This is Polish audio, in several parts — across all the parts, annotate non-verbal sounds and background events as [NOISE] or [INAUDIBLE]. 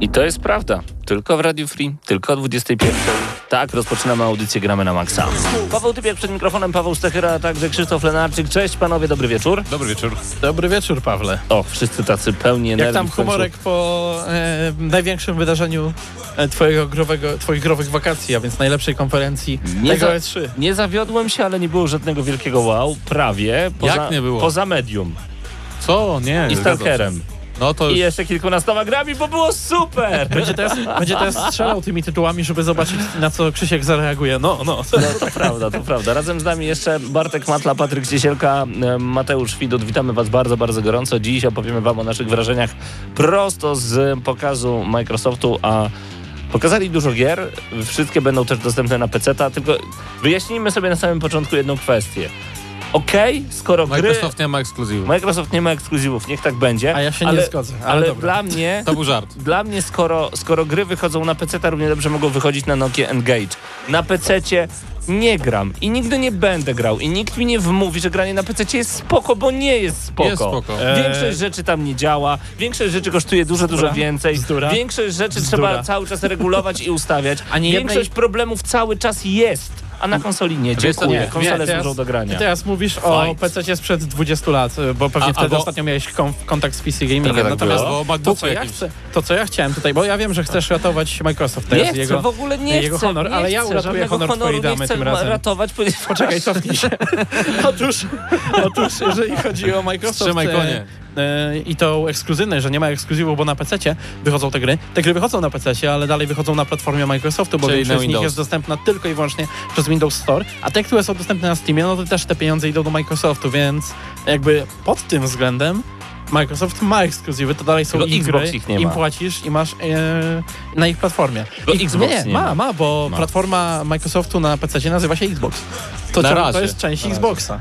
I to jest prawda. Tylko w Radio Free, tylko o 21. Tak, rozpoczynamy audycję Gramy na Maxa. Paweł Typiak przed mikrofonem, Paweł Stechyra, a także Krzysztof Lenarczyk. Cześć panowie, dobry wieczór. Dobry wieczór. Dobry wieczór, Pawle. O, wszyscy tacy pełni energii. Jak tam humorek po e, największym wydarzeniu e, twojego growego, twoich growych wakacji, a więc najlepszej konferencji Nie tego za- S3? Nie zawiodłem się, ale nie było żadnego wielkiego wow. Prawie. Poza, Jak nie było? Poza Medium Co? Nie. i Stalkerem. No to I już... jeszcze kilkunastoma grami, bo było super! [LAUGHS] Będzie teraz, będzie teraz strzelał tymi tytułami, żeby zobaczyć, na co Krzysiek zareaguje. No, no. No to prawda, to prawda. Razem z nami jeszcze Bartek Matla, Patryk Ciesielka, Mateusz Widut. Witamy Was bardzo, bardzo gorąco. Dziś opowiemy Wam o naszych wrażeniach prosto z pokazu Microsoftu, a pokazali dużo gier. Wszystkie będą też dostępne na PC, tylko wyjaśnijmy sobie na samym początku jedną kwestię. Okej, skoro gry... Microsoft nie ma ekskluzywu. Microsoft nie ma ekskluzywów, niech tak będzie. A ja się nie ale, zgodzę, ale Ale, dobra. dla mnie... To był żart. Dla mnie, skoro, skoro gry wychodzą na PC, to równie dobrze mogą wychodzić na Nokia Engage. Na PC nie gram i nigdy nie będę grał i nikt mi nie wmówi, że granie na PC jest spoko, bo nie jest spoko. Jest spoko. E, Większość rzeczy tam nie działa, większość rzeczy kosztuje dużo, dużo Bzdura. więcej. Bzdura. Większość rzeczy Bzdura. trzeba cały czas regulować i ustawiać. A nie Większość jednej- problemów cały czas jest, a na konsoli nie. Dziękuję. nie, Konsole teraz- służą do Ty grania. teraz mówisz o. PC sprzed 20 lat, bo pewnie A- wtedy albo- ostatnio miałeś kon kontakt z PC Gamingiem. Trochę tak Natomiast było. O to co, ja chcę, to, co ja chciałem tutaj, bo ja wiem, że chcesz ratować Microsoft teraz Nie chcę, jego... w ogóle nie jego chcę. honor, nie ale ja uratuję honor twojej nie damy chcę tym razem. ratować, ponieważ... Poczekaj, cofnij się. otóż, [LAUGHS] otóż, jeżeli chodzi o Microsoft Trzymaj e, konie. I tą ekskluzywność, że nie ma ekskluzywów, bo na PC wychodzą te gry. Te gry wychodzą na PC, ale dalej wychodzą na platformie Microsoftu, bo Czyli większość z nich jest dostępna tylko i wyłącznie przez Windows Store, a te, które są dostępne na Steamie, no to też te pieniądze idą do Microsoftu, więc jakby pod tym względem Microsoft ma ekskluzywy, to dalej są Tylko ich Xbox gry, ich nie ma. im płacisz i masz e, na ich platformie. Bo I, Xbox nie, nie ma, ma. ma, bo Ma. platforma Microsoftu na PC nazywa się Xbox. To, Na razie. to jest część Xboxa.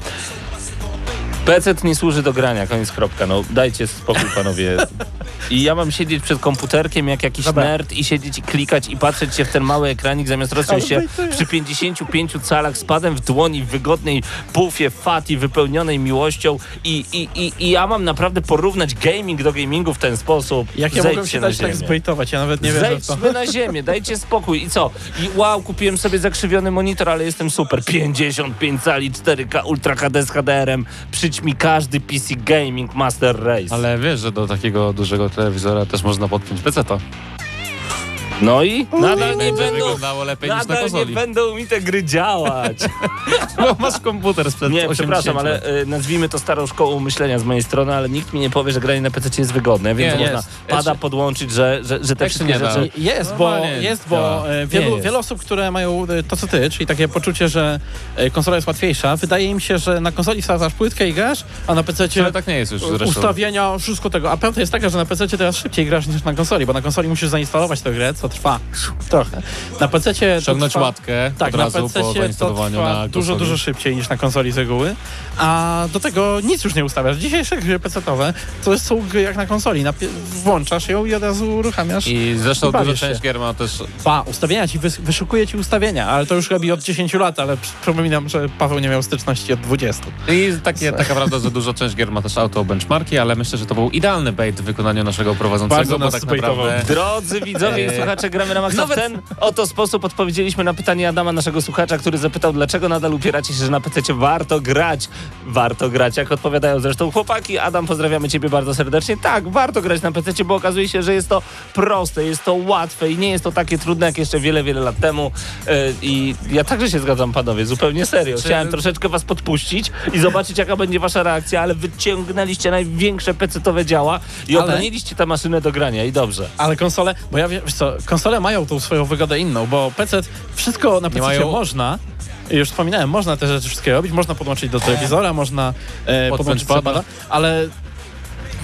PC nie służy do grania, koniec kropka. No dajcie spokój panowie. [LAUGHS] I ja mam siedzieć przed komputerkiem jak jakiś Dobra. nerd i siedzieć i klikać i patrzeć się w ten mały ekranik zamiast rozsiąść się przy 55 calach z padem w dłoni w wygodnej pufie fati wypełnionej miłością i, i, i, i ja mam naprawdę porównać gaming do gamingu w ten sposób. Jak ja mogłem się na dać tak zbejtować, ja nawet nie wierzę w to. Zejdźmy na ziemię, dajcie spokój. I co? I wow, kupiłem sobie zakrzywiony monitor, ale jestem super. 55 cali, 4K, Ultra HD z HDR-em. Mi każdy PC Gaming Master Race. Ale wiesz, że do takiego dużego telewizora też można podpiąć PC-ta. No i nadal nie Będzie będą... wyglądało lepiej niż na Nadal nie będą mi te gry działać. Bo [LAUGHS] masz komputer sprzed Nie, 80 przepraszam, ale y, nazwijmy to starą szkołą myślenia z mojej strony, ale nikt mi nie powie, że granie na PC jest wygodne, więc Nie, można jest. pada Znaczy- podłączyć, że, że, że te się wszystkie rzeczy... Jest, bo, Normalnie jest, bo e, wielu, jest. wiele osób, które mają e, to, co ty, czyli takie poczucie, że e, konsola jest łatwiejsza, wydaje im się, że na konsoli wsadzasz płytkę i grasz, a na PC Ale tak nie jest już zresztą. ustawienia, wszystko tego. A prawda jest taka, że na PC teraz szybciej grasz niż na konsoli, bo na konsoli musisz zainstalować tę grę, co trwa trochę. Na PC to Ściągnąć trwa, łatkę tak, od na razu po to zainstalowaniu trwa na dużo, konsoli. dużo szybciej niż na konsoli z reguły. A do tego nic już nie ustawiasz. Dzisiejsze gry PC-owe to są gry jak na konsoli. Włączasz ją i od razu uruchamiasz. I zresztą duża część gier ma też... Ba, ustawienia ci, wys- wyszukuje ci ustawienia, ale to już robi od 10 lat, ale przy- przypominam, że Paweł nie miał styczności od 20. I takie, taka prawda, że dużo część gier ma też auto benchmarki, ale myślę, że to był idealny bait w wykonaniu naszego prowadzącego, Bardzo bo nas tak naprawdę... Drodzy widzowie i Eee. Słuchacze, gramy na maksa. W ten oto sposób odpowiedzieliśmy na pytanie Adama, naszego słuchacza, który zapytał, dlaczego nadal upieracie się, że na PC warto grać. Warto grać, jak odpowiadają zresztą chłopaki. Adam, pozdrawiamy ciebie bardzo serdecznie. Tak, warto grać na PC, bo okazuje się, że jest to proste, jest to łatwe i nie jest to takie trudne, jak jeszcze wiele, wiele lat temu. Yy, I ja także się zgadzam, panowie, zupełnie serio. Czy- Chciałem troszeczkę was podpuścić i zobaczyć, jaka będzie wasza reakcja, ale wyciągnęliście największe PC-towe działa i Ale- obroniliście tę maszynę do grania i dobrze. Ale konsole, bo ja wie- wiesz co, konsole mają tą swoją wygodę inną, bo PC, wszystko na PC mają- można. Już wspominałem, można te rzeczy wszystkie robić, można podłączyć do telewizora, można e, podłączyć pada. pada, ale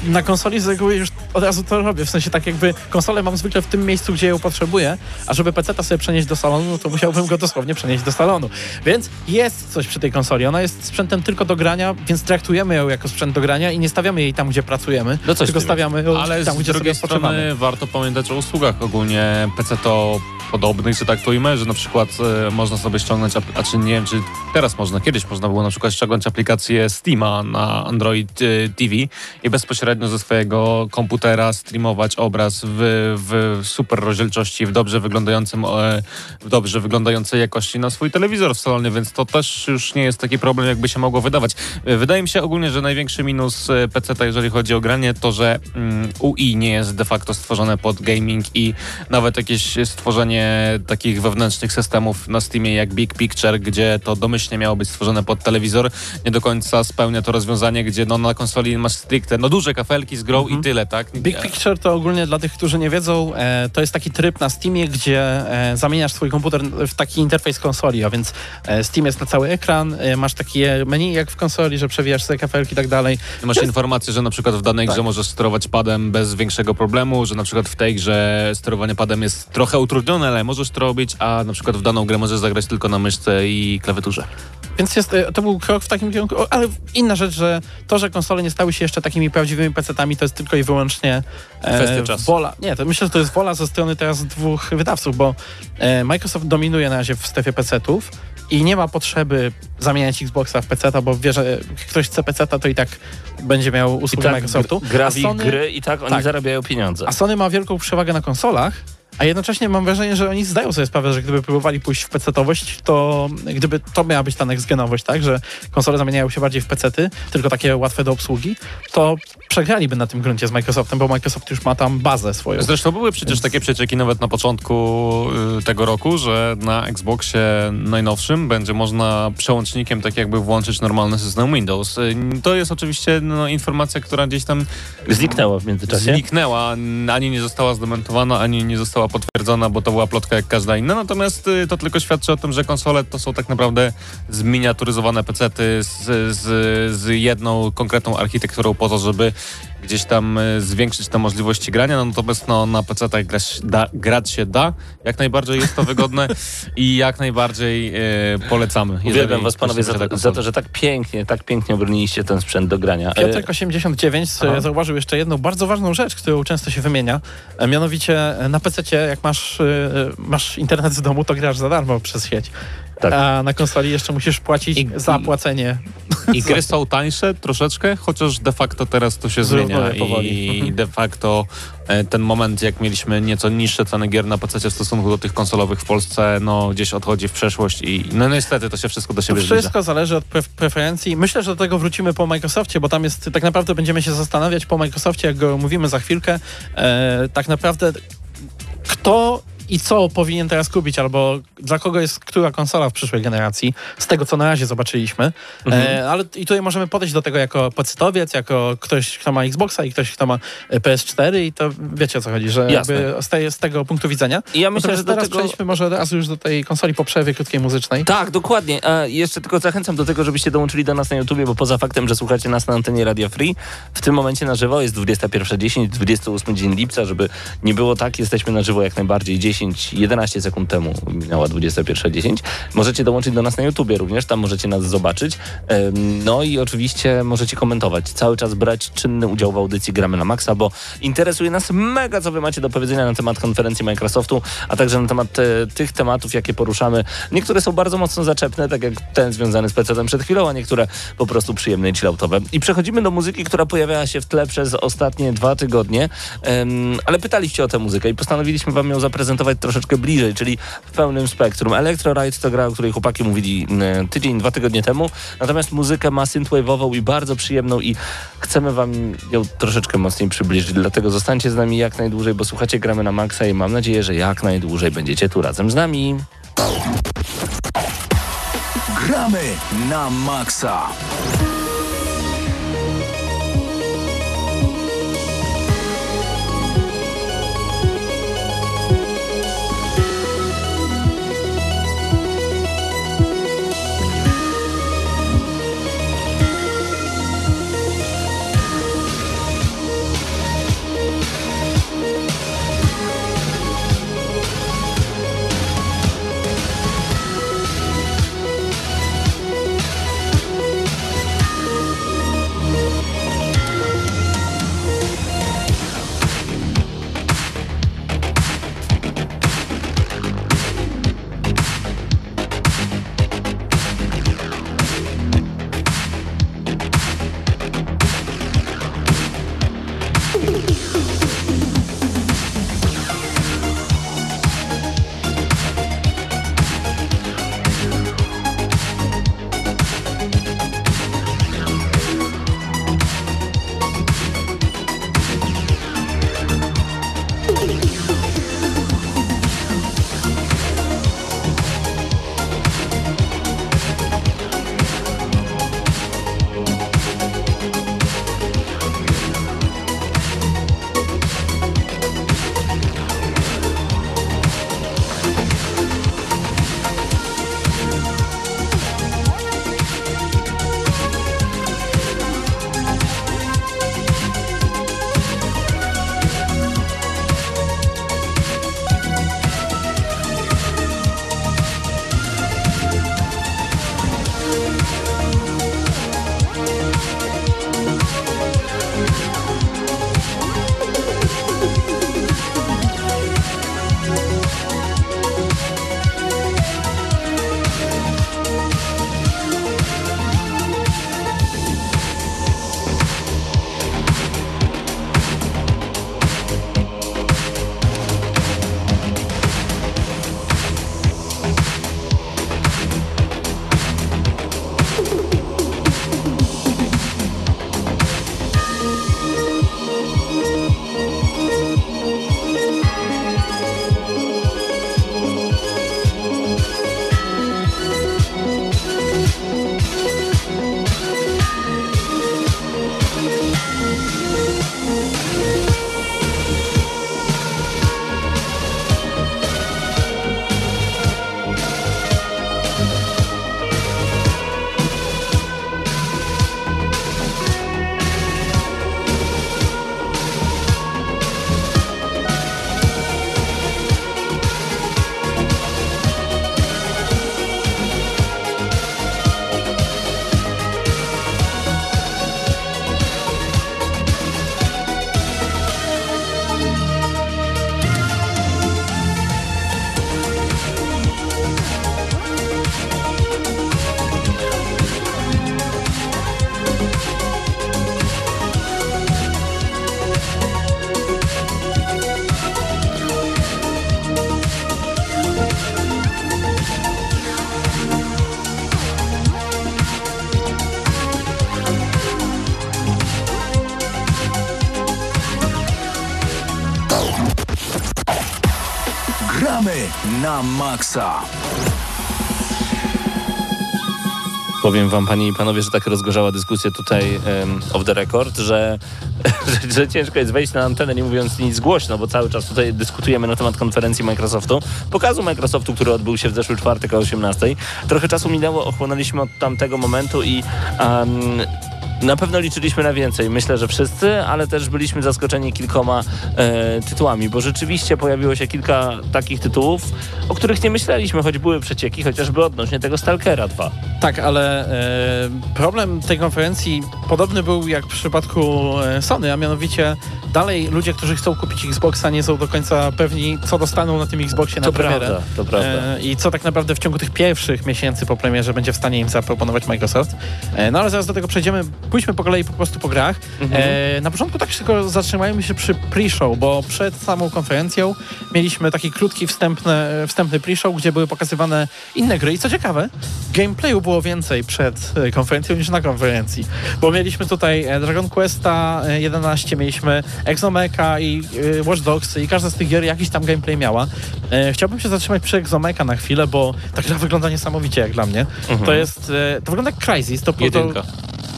na konsoli z reguły już od razu to robię. W sensie tak jakby konsolę mam zwykle w tym miejscu, gdzie ją potrzebuję, a żeby PC sobie przenieść do salonu, no to musiałbym go dosłownie przenieść do salonu. Więc jest coś przy tej konsoli. Ona jest sprzętem tylko do grania, więc traktujemy ją jako sprzęt do grania i nie stawiamy jej tam, gdzie pracujemy, No coś tylko stawiamy ją Ale tam, z gdzie sobie strony warto pamiętać o usługach ogólnie PC to podobnych, że tak to ujmę, że na przykład e, można sobie ściągnąć, a czy nie wiem, czy teraz można, kiedyś można było na przykład ściągnąć aplikację Steama na Android e, TV i bezpośrednio ze swojego komputera streamować obraz w, w super rozdzielczości, w dobrze wyglądającym, e, w dobrze wyglądającej jakości na swój telewizor w salonie, więc to też już nie jest taki problem, jakby się mogło wydawać. E, Wydaje mi się ogólnie, że największy minus e, PC, jeżeli chodzi o granie, to że mm, UI nie jest de facto stworzone pod gaming i nawet jakieś stworzenie takich wewnętrznych systemów na Steamie jak Big Picture, gdzie to domyślnie miało być stworzone pod telewizor, nie do końca spełnia to rozwiązanie, gdzie no, na konsoli masz stricte no, duże kafelki z grą i tyle, tak? Big Picture to ogólnie dla tych, którzy nie wiedzą, e, to jest taki tryb na Steamie, gdzie e, zamieniasz swój komputer w taki interfejs konsoli, a więc e, Steam jest na cały ekran, e, masz takie menu jak w konsoli, że przewijasz sobie kafelki i tak dalej. Masz informację, że na przykład w danej grze Tak. możesz sterować padem bez większego problemu, że na przykład w tej grze sterowanie padem jest trochę utrudnione, ale możesz to robić, a na przykład w daną grę możesz zagrać tylko na myszce i klawiaturze. Więc jest, e, to był krok w takim kierunku, ale inna rzecz, że to, że konsole nie stały się jeszcze takimi prawdziwymi PC-tami, to jest tylko i wyłącznie e, wola. Nie, to myślę, że to jest wola ze strony teraz dwóch wydawców, bo e, Microsoft dominuje na razie w strefie PC-ów i nie ma potrzeby zamieniać Xboxa w PC, bo wie, że jak ktoś chce PC, to i tak będzie miał I usługę tak Microsoftu. gr- gra w Sony- gry i tak oni Tak. zarabiają pieniądze. A Sony ma wielką przewagę na konsolach, a jednocześnie mam wrażenie, że oni zdają sobie sprawę, że gdyby próbowali pójść w PC-towość, to gdyby to miała być ta next-genowość, tak, że konsole zamieniają się bardziej w PC-ty, tylko takie łatwe do obsługi, to przegraliby na tym gruncie z Microsoftem, bo Microsoft już ma tam bazę swoją. Zresztą były przecież takie przecieki nawet na początku y, tego roku, że na Xboxie najnowszym będzie można przełącznikiem tak jakby włączyć normalny system Windows. Y, To jest oczywiście no, informacja, która gdzieś tam Zniknęło w międzyczasie. zniknęła, ani nie została zdementowana, ani nie została potwierdzona, bo to była plotka jak każda inna. Natomiast y, to tylko świadczy o tym, że konsole to są tak naprawdę zminiaturyzowane pecety z, z, z jedną konkretną architekturą po to, żeby gdzieś tam y, zwiększyć te możliwości grania. No, natomiast no, na PC-tach grać, da, grać się da. Jak najbardziej jest to wygodne [LAUGHS] i jak najbardziej y, polecamy. Uwielbiam was panowie za, za to, że tak pięknie, tak pięknie obroniliście ten sprzęt do grania. E, Piotrek 89 Aha. zauważył jeszcze jedną bardzo ważną rzecz, którą często się wymienia. E, Mianowicie e, na PC, jak masz, e, masz internet z domu, to grasz za darmo przez sieć. Tak. A na konsoli jeszcze musisz płacić I- za płacenie. I gry są tańsze troszeczkę, chociaż de facto teraz to się zmienia i de facto e, ten moment, jak mieliśmy nieco niższe ceny gier na PC w stosunku do tych konsolowych w Polsce, no gdzieś odchodzi w przeszłość i no niestety to się wszystko do To siebie zbliża. wszystko zależy od pref- preferencji. Myślę, że do tego wrócimy po Microsoftie, bo tam jest, tak naprawdę będziemy się zastanawiać po Microsoftie, jak go mówimy za chwilkę, e, tak naprawdę kto i co powinien teraz kupić, albo dla kogo jest która konsola w przyszłej generacji, z tego co na razie zobaczyliśmy. E, ale i tutaj możemy podejść do tego jako pecetowiec, jako ktoś, kto ma Xboxa i ktoś, kto ma e, PS4 i to wiecie o co chodzi, że jakby z, z tego punktu widzenia. I ja myślę, Natomiast że teraz tego- przejdźmy może od razu już do tej konsoli po przerwie krótkiej muzycznej. Tak, dokładnie. A jeszcze tylko zachęcam do tego, żebyście dołączyli do nas na YouTubie, bo poza faktem, że słuchacie nas na antenie Radio Free, w tym momencie na żywo jest 21.10, 28 dzień lipca, żeby nie było tak, jesteśmy na żywo jak najbardziej 10, 11 sekund temu minęła 21.10. Możecie dołączyć do nas na YouTubie również, tam możecie nas zobaczyć. No i oczywiście możecie komentować, cały czas brać czynny udział w audycji Gramy na Maxa, bo interesuje nas mega, co wy macie do powiedzenia na temat konferencji Microsoftu, a także na temat e, tych tematów, jakie poruszamy. Niektóre są bardzo mocno zaczepne, tak jak ten związany z PC-tem przed chwilą, a niektóre po prostu przyjemne i chilloutowe. I przechodzimy do muzyki, która pojawiała się w tle przez ostatnie dwa tygodnie, ale pytaliście o tę muzykę i postanowiliśmy wam ją zaprezentować troszeczkę bliżej, czyli w pełnym spektrum. Electro Ride to gra, o której chłopaki mówili e, tydzień, dwa tygodnie temu, natomiast muzykę ma synthwave'ową i bardzo przyjemną i chcemy wam ją troszeczkę mocniej przybliżyć, dlatego zostańcie z nami jak najdłużej, bo słuchacie Gramy na Maxa i mam nadzieję, że jak najdłużej będziecie tu razem z nami. Gramy na maksa. na maksa. Powiem wam, panie i panowie, że tak rozgorzała dyskusja tutaj um, the record, że, [LAUGHS] że, że ciężko jest wejść na antenę nie mówiąc nic głośno, bo cały czas tutaj dyskutujemy na temat konferencji Microsoftu, pokazu Microsoftu, który odbył się w zeszły czwartek o 18. Trochę czasu minęło, ochłonęliśmy od tamtego momentu i um, na pewno liczyliśmy na więcej. Myślę, że wszyscy, ale też byliśmy zaskoczeni kilkoma e, tytułami, bo rzeczywiście pojawiło się kilka takich tytułów, o których nie myśleliśmy, choć były przecieki, chociażby odnośnie tego Stalkera 2. Tak, ale e, problem tej konferencji podobny był jak w przypadku e, Sony, a mianowicie dalej ludzie, którzy chcą kupić Xboxa nie są do końca pewni, co dostaną na tym Xboxie na To premierę. prawda, to prawda. E, I co tak naprawdę w ciągu tych pierwszych miesięcy po premierze będzie w stanie im zaproponować Microsoft. E, no ale zaraz do tego przejdziemy. Pójdźmy po kolei po prostu po grach. Mhm. E, na początku tak tylko zatrzymajmy się przy pre-show, bo przed samą konferencją mieliśmy taki krótki wstępny, wstępny pre-show, gdzie były pokazywane inne gry i co ciekawe, gameplayu było więcej przed e, konferencją niż na konferencji, bo mieliśmy tutaj e, Dragon Questa e, 11, mieliśmy Exomecha i e, Watch Dogs i każda z tych gier jakiś tam gameplay miała. E, Chciałbym się zatrzymać przy Exomecha na chwilę, bo ta gra wygląda niesamowicie jak dla mnie. To jest, e, to wygląda jak Crysis. To, to,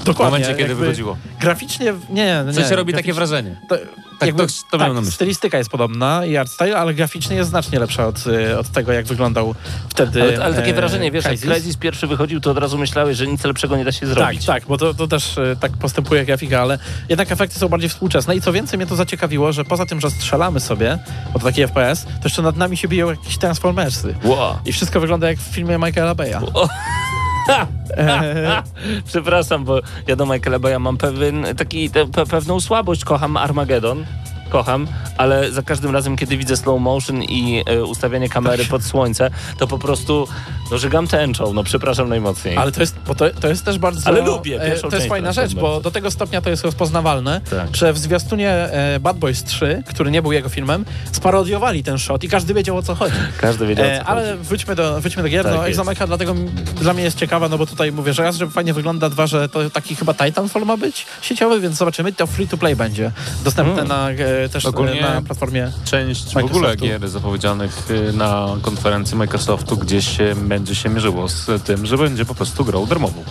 Jedynka. W dokładnie. momencie, kiedy jakby wychodziło. Graficznie, nie, nie. W sensie robi takie wrażenie. to, Tak, jakby, to- to myśli. stylistyka jest podobna i art style, ale graficznie jest znacznie lepsza od, y, od tego, jak wyglądał wtedy. Ale, ale takie e, wrażenie, wiesz, jak Crysis. Pierwszy wychodził, to od razu myślałeś, że nic lepszego nie da się Tak, zrobić. tak, bo to, to też e, tak postępuje grafika, ale jednak efekty są bardziej współczesne i co więcej mnie to zaciekawiło, że poza tym, że strzelamy sobie, bo to taki FPS, to jeszcze nad nami się biją jakieś Transformersy. Wow. I wszystko wygląda jak w filmie Michaela Beya. O. [LAUGHS] Przepraszam, bo ja do Michaela Baya mam pewien, taki, pe, pewną słabość. Kocham Armageddon. Kocham, ale za każdym razem, kiedy widzę slow motion i e, ustawianie kamery pod słońce, to po prostu no, żygam tęczą. No przepraszam najmocniej. Ale to jest, bo to, to jest też bardzo. Ale lubię e, To jest fajna rzecz, bo do tego stopnia to jest rozpoznawalne, Tak. że w zwiastunie e, Bad Boys 3, który nie był jego filmem, sparodiowali ten shot i każdy wiedział o co chodzi. [LAUGHS] Każdy wiedział, o E, ale wróćmy do, wróćmy do gier. Tak no, dlatego dla mnie jest ciekawa, no bo tutaj mówię, że raz, że fajnie wygląda, dwa, że to taki chyba Titanfall ma być sieciowy, więc zobaczymy. To free to play będzie dostępne Mm. na, e, też e, Ogólnie- na platformie. Część w ogóle Microsoftu. gier zapowiedzianych y, na konferencji Microsoftu gdzieś się będzie się mierzyło z tym, że będzie po prostu grą darmową.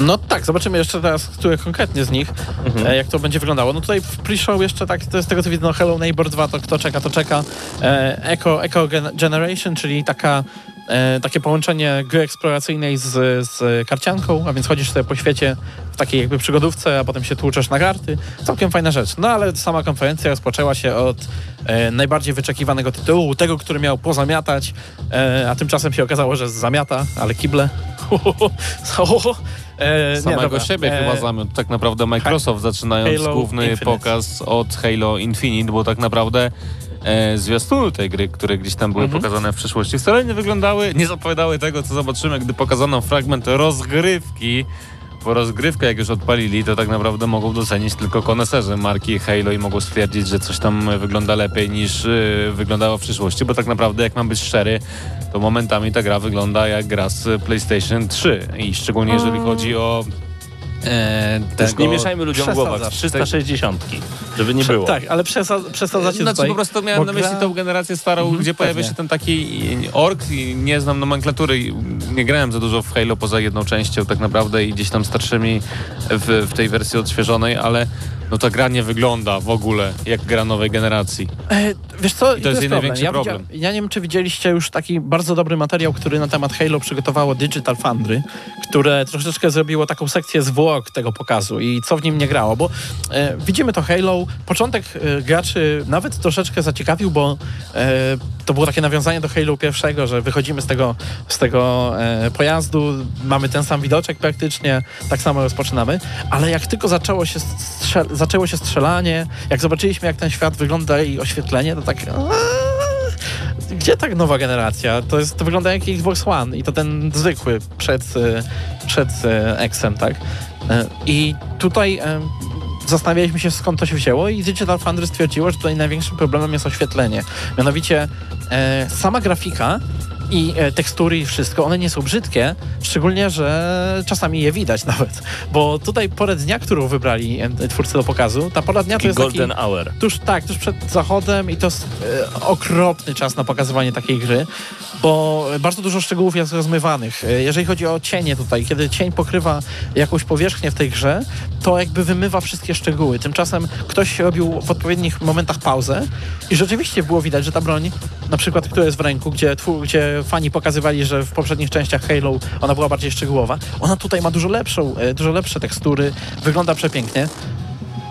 No tak, zobaczymy jeszcze teraz, które konkretnie z nich, Mhm. e, jak to będzie wyglądało. No tutaj w pre-show jeszcze tak, to jest z tego co widzę, no Hello Neighbor 2, to kto czeka, to czeka. E, Echo Gen- Generation, czyli taka, e, takie połączenie gry eksploracyjnej z, z karcianką, a więc chodzisz sobie po świecie w takiej jakby przygodówce, a potem się tłuczesz na karty. Całkiem fajna rzecz. No ale sama konferencja rozpoczęła się od e, najbardziej wyczekiwanego tytułu, tego, który miał pozamiatać, e, a tymczasem się okazało, że zamiata, ale kible. [LAUGHS] E, nie, Samego dobra. siebie E, chyba zamiot. Tak naprawdę Microsoft zaczynając Halo główny Infinite. pokaz od Halo Infinite, bo tak naprawdę e, zwiastuny tej gry, które gdzieś tam były Mhm. pokazane w przyszłości, wcale nie wyglądały, nie zapowiadały tego, co zobaczymy, gdy pokazano fragment rozgrywki. Bo rozgrywkę, jak już odpalili, to tak naprawdę mogą docenić tylko koneserzy marki Halo i mogą stwierdzić, że coś tam wygląda lepiej niż y, wyglądało w przyszłości, bo tak naprawdę, jak mam być szczery, to momentami ta gra wygląda jak gra z PlayStation 3 i szczególnie jeżeli chodzi o e, tego... nie mieszajmy ludziom przesadzasz. 360, żeby nie było. Tak, ale przesa- przesadzacie Znaczy tutaj. po prostu miałem bo na myśli gra- tą generację starą, Mhm, gdzie pojawia pewnie. się ten taki ork i nie znam nomenklatury, i nie grałem za dużo w Halo poza jedną częścią tak naprawdę i gdzieś tam starszymi w, w tej wersji odświeżonej, ale no ta gra nie wygląda w ogóle jak gra nowej generacji. E, wiesz co, I to jest jej problem. największy Ja, problem. ja nie wiem, czy widzieliście już taki bardzo dobry materiał, który na temat Halo przygotowało Digital Foundry, które troszeczkę zrobiło taką sekcję zwłok tego pokazu i co w nim nie grało, bo e, widzimy to Halo. Początek e, graczy nawet troszeczkę zaciekawił, bo e, to było takie nawiązanie do Halo pierwszego, że wychodzimy z tego, z tego e, pojazdu, mamy ten sam widoczek praktycznie, tak samo rozpoczynamy, ale jak tylko zaczęło się, zaczęło się strzelanie, jak zobaczyliśmy, jak ten świat wygląda i oświetlenie, to tak... Gdzie tak nowa generacja? To, jest, to wygląda jak Xbox One i to ten zwykły przed, e, przed e, Xem, tak? E, I tutaj zastanawialiśmy się, skąd to się wzięło i Digital Foundry stwierdziło, że tutaj największym problemem jest oświetlenie. Mianowicie sama grafika i e, tekstury i wszystko, one nie są brzydkie, szczególnie, że czasami je widać [LAUGHS] nawet, bo tutaj porę dnia, którą wybrali e, twórcy do pokazu, ta pora dnia to jest golden taki... hour. Tuż, tak, tuż przed zachodem i to jest e, okropny czas na pokazywanie takiej gry, bo bardzo dużo szczegółów jest rozmywanych. E, jeżeli chodzi o cienie tutaj, kiedy cień pokrywa jakąś powierzchnię w tej grze, to jakby wymywa wszystkie szczegóły. Tymczasem ktoś robił w odpowiednich momentach pauzę i rzeczywiście było widać, że ta broń, na przykład, która jest w ręku, gdzie, gdzie fani pokazywali, że w poprzednich częściach Halo ona była bardziej szczegółowa, ona tutaj ma dużo lepszą, e, dużo lepsze tekstury, wygląda przepięknie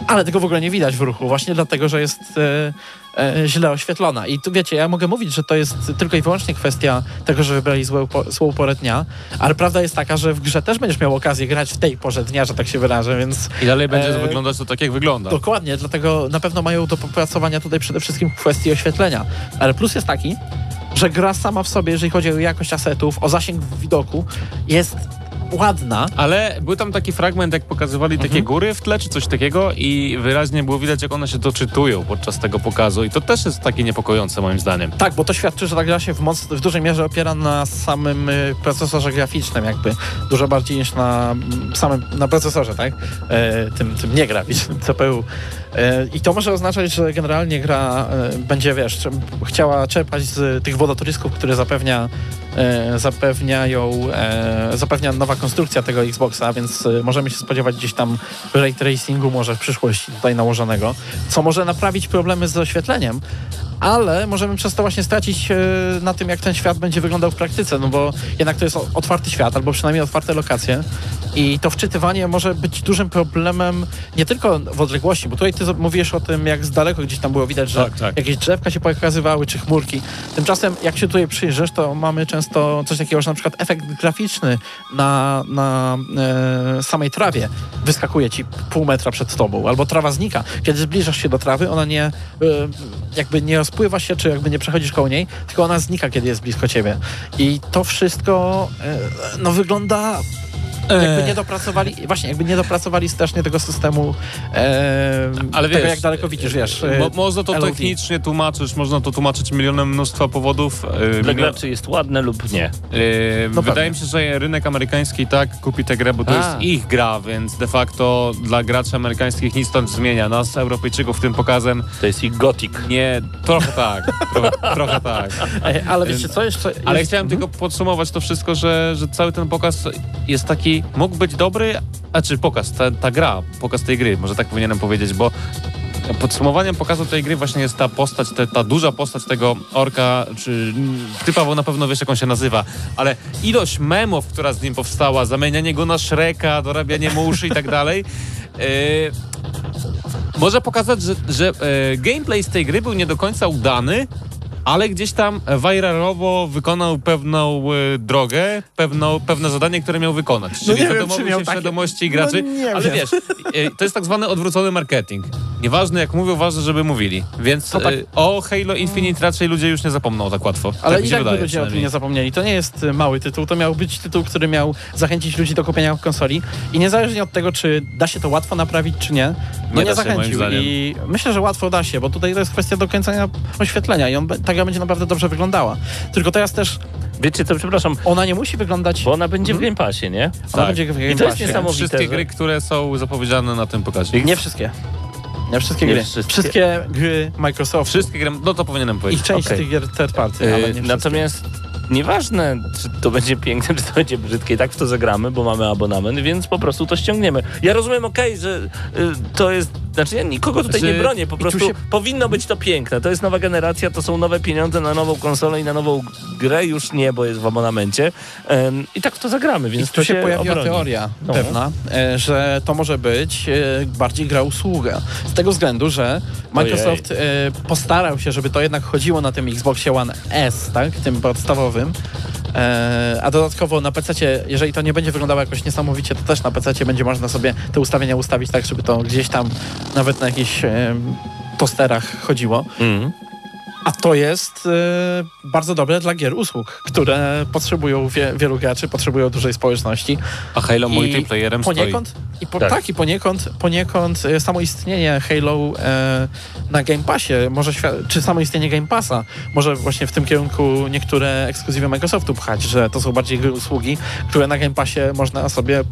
ale tego w ogóle nie widać w ruchu, właśnie dlatego, że jest e, źle oświetlona. I tu wiecie, ja mogę mówić, że to jest tylko i wyłącznie kwestia tego, że wybrali złą, po, złą porę dnia, ale prawda jest taka, że w grze też będziesz miał okazję grać w tej porze dnia, że tak się wyrażę, więc I dalej będzie E, wyglądać to tak, jak wygląda. dokładnie, dlatego na pewno mają do popracowania tutaj przede wszystkim kwestii oświetlenia. Ale plus jest taki, że gra sama w sobie, jeżeli chodzi o jakość asetów, o zasięg widoku, jest ładna, Ale był tam taki fragment, jak pokazywali takie Mhm. góry w tle, czy coś takiego i wyraźnie było widać, jak one się doczytują podczas tego pokazu i to też jest takie niepokojące moim zdaniem. Tak, bo to świadczy, że ta gra się w, moc, w dużej mierze opiera na samym y, procesorze graficznym, jakby dużo bardziej niż na mm, samym na procesorze, tak? E, tym, tym nie graficznym, [LAUGHS] CPU. E, I to może oznaczać, że generalnie gra e, będzie, wiesz, chciała czerpać z tych wodotrysków, które zapewnia, e, zapewniają, zapewnia nowa konstrukcja tego Xboxa, więc e, możemy się spodziewać gdzieś tam ray tracingu może w przyszłości tutaj nałożonego, co może naprawić problemy z oświetleniem, ale możemy przez to właśnie stracić e, na tym, jak ten świat będzie wyglądał w praktyce, no bo jednak to jest otwarty świat, albo przynajmniej otwarte lokacje i to wczytywanie może być dużym problemem nie tylko w odległości, bo tutaj ty mówisz o tym, jak z daleko gdzieś tam było widać, że Tak, tak. jakieś drzewka się pokazywały, czy chmurki. Tymczasem, jak się tutaj przyjrzysz, to mamy często coś takiego, że na przykład efekt graficzny na, na e, samej trawie wyskakuje ci pół metra przed tobą, albo trawa znika. Kiedy zbliżasz się do trawy, ona nie, e, jakby nie rozpływa się, czy jakby nie przechodzisz koło niej, tylko ona znika, kiedy jest blisko ciebie. I to wszystko, e, no wygląda jakby nie dopracowali, właśnie, jakby nie dopracowali strasznie tego systemu, e, Ale tego wiesz, jak daleko widzisz, wiesz. e, Mo, można to LOD. technicznie tłumaczyć, można to tłumaczyć milionem mnóstwa powodów. Yy, Dla milion, graczy jest ładne lub nie. yy, No wydaje pewnie. mi się, że rynek amerykański i tak kupi tę grę, bo to A. jest ich gra, więc de facto dla graczy amerykańskich nic to nie zmienia. Nas, Europejczyków, tym pokazem To jest ich gothic. nie... Trochę tak, trochę, trochę tak. E, Ale wiecie co, jeszcze... Ale jest, chciałem tylko podsumować to wszystko, że, że cały ten pokaz jest taki, mógł być dobry, a czy pokaz, ta, ta gra, pokaz tej gry, może tak powinienem powiedzieć, bo podsumowaniem pokazu tej gry właśnie jest ta postać, te, ta duża postać tego orka, czy ty Paweł na pewno wiesz jak on się nazywa, ale ilość memów, która z nim powstała, zamienianie go na Shreka, dorabianie mu uszy i tak dalej, yy, może pokazać, że, że e, gameplay z tej gry był nie do końca udany, ale gdzieś tam viralowo wykonał pewną e, drogę, pewną, pewne zadanie, które miał wykonać. No Czyli nie wiem, zadomowił czy miał się w takie- świadomości graczy. No nie ale wiem. wiesz, e, to jest tak zwany odwrócony marketing. Nieważne jak mówią, ważne, żeby mówili. Więc tak- e, o Halo Infinite raczej ludzie już nie zapomną tak łatwo. Ale tak mi i się tak wydaje ludzie o tym nie zapomnieli. To nie jest y, mały tytuł, to miał być tytuł, który miał zachęcić ludzi do kupienia konsoli i niezależnie od tego, czy da się to łatwo naprawić, czy nie, no Nie nie, zachęcił. I myślę, że łatwo da się, bo tutaj to jest kwestia dokręcania oświetlenia i on, ta gra będzie naprawdę dobrze wyglądała. Tylko teraz też Wiecie co, przepraszam, ona nie musi wyglądać... bo ona będzie w Mhm. Game Passie, nie? Ona Tak. będzie w Game I to jest Passie. niesamowite. Wszystkie że- gry, które są zapowiedziane na tym pokazie. Nie wszystkie. Nie wszystkie Nie gry. wszystkie. Wszystkie gry Microsoftu. Wszystkie gry, no to powinienem I powiedzieć. część Okej. tych gier third party, ale nie Yy. Natomiast nieważne, czy to będzie piękne, czy to będzie brzydkie, i tak w to zagramy, bo mamy abonament, więc po prostu to ściągniemy. Ja rozumiem, okej, że y, to jest, znaczy ja nikogo tutaj Że- nie bronię, po prostu się- powinno być to piękne. To jest nowa generacja, to są nowe pieniądze na nową konsolę i na nową grę, już nie, bo jest w abonamencie. Ym, I tak w to zagramy, więc I tu to się pojawiła obroni. teoria No. pewna, e, że to może być e, bardziej gra usługa. Z tego względu, że Microsoft e, postarał się, żeby to jednak chodziło na tym Xboxie One S, tak, tym podstawowym. E, a dodatkowo na PC, jeżeli to nie będzie wyglądało jakoś niesamowicie, to też na PC będzie można sobie te ustawienia ustawić tak, żeby to gdzieś tam nawet na jakichś e, tosterach chodziło. Mm. A to jest e, bardzo dobre dla gier usług, które potrzebują wie, wielu graczy, potrzebują dużej społeczności. A Halo I multiplayerem stoi. I po, Tak. tak. i poniekąd, poniekąd e, samo istnienie Halo e, na Game Passie, może czy samo istnienie Game Passa, może właśnie w tym kierunku niektóre ekskluzywy Microsoftu pchać, że to są bardziej gry usługi, które na Game Passie można sobie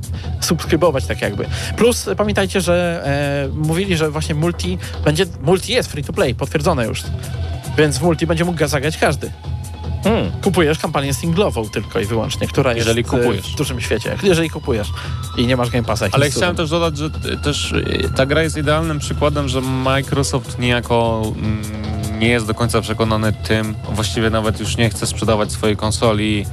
subskrybować tak jakby. Plus pamiętajcie, że e, mówili, że właśnie multi będzie, multi jest free to play, potwierdzone już. Więc w multi będzie mógł zagrać każdy. Hmm. Kupujesz kampanię singlową tylko i wyłącznie, która Jeżeli jest e, kupujesz. w dużym świecie. Jeżeli kupujesz i nie masz Game Passa. Ale chciałem też dodać, że też y, ta gra jest idealnym przykładem, że Microsoft niejako mm, nie jest do końca przekonany tym, właściwie nawet już nie chce sprzedawać swojej konsoli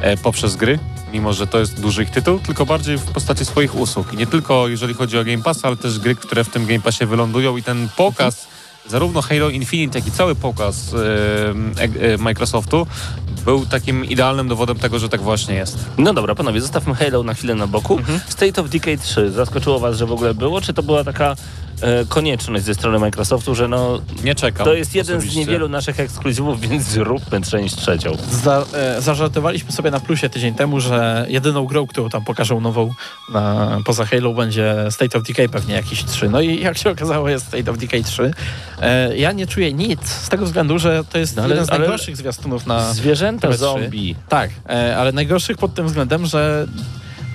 e, poprzez gry, mimo że to jest duży ich tytuł, tylko bardziej w postaci swoich usług. I nie tylko jeżeli chodzi o Game Pass, ale też gry, które w tym Game Passie wylądują i ten pokaz, zarówno Halo Infinite, jak i cały pokaz e, e, Microsoftu był takim idealnym dowodem tego, że tak właśnie jest. No dobra, panowie, zostawmy Halo na chwilę na boku. Mhm. State of Decay 3 zaskoczyło was, że w ogóle było, czy to była taka konieczność ze strony Microsoftu, że no Nie czekam. to jest jeden osobiście. z niewielu naszych ekskluzywów, [LAUGHS] więc zróbmy część trzecią. Za, e, zażartowaliśmy sobie na plusie tydzień temu, że jedyną grą, którą tam pokażą nową na, poza Halo będzie State of Decay pewnie jakiś 3. No i jak się okazało jest State of Decay 3. E, ja nie czuję nic z tego względu, że to jest No ale- jeden z najgorszych zwiastunów na Zwierzęta PS3. zombie. Tak, e, ale najgorszych pod tym względem, że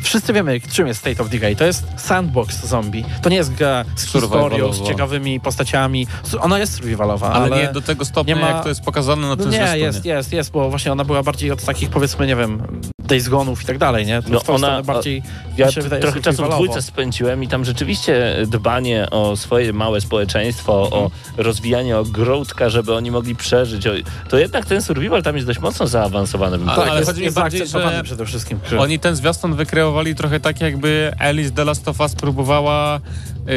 wszyscy wiemy, czym jest State of Decay. To jest sandbox zombie. To nie jest gra z historią, z ciekawymi postaciami. Ona jest survivalowa, Ale, ale... nie do tego stopnia, ma- jak to jest pokazane na No tym nie, zwiastunie. jest, jest, jest, bo właśnie ona była bardziej od takich powiedzmy, nie wiem, Days Gone'ów i tak dalej, nie? No w tą ona- bardziej, Ja wydaje, trochę czasu w dwójce spędziłem i tam rzeczywiście dbanie o swoje małe społeczeństwo, Mhm. o rozwijanie ogródka, żeby oni mogli przeżyć. To jednak ten survival tam jest dość mocno zaawansowany. A-. Tak, ale chodzi mi bardziej, że przede wszystkim. Oni ten zwiastun wykreowali trochę tak, jakby Alice The Last of Us próbowała, yy,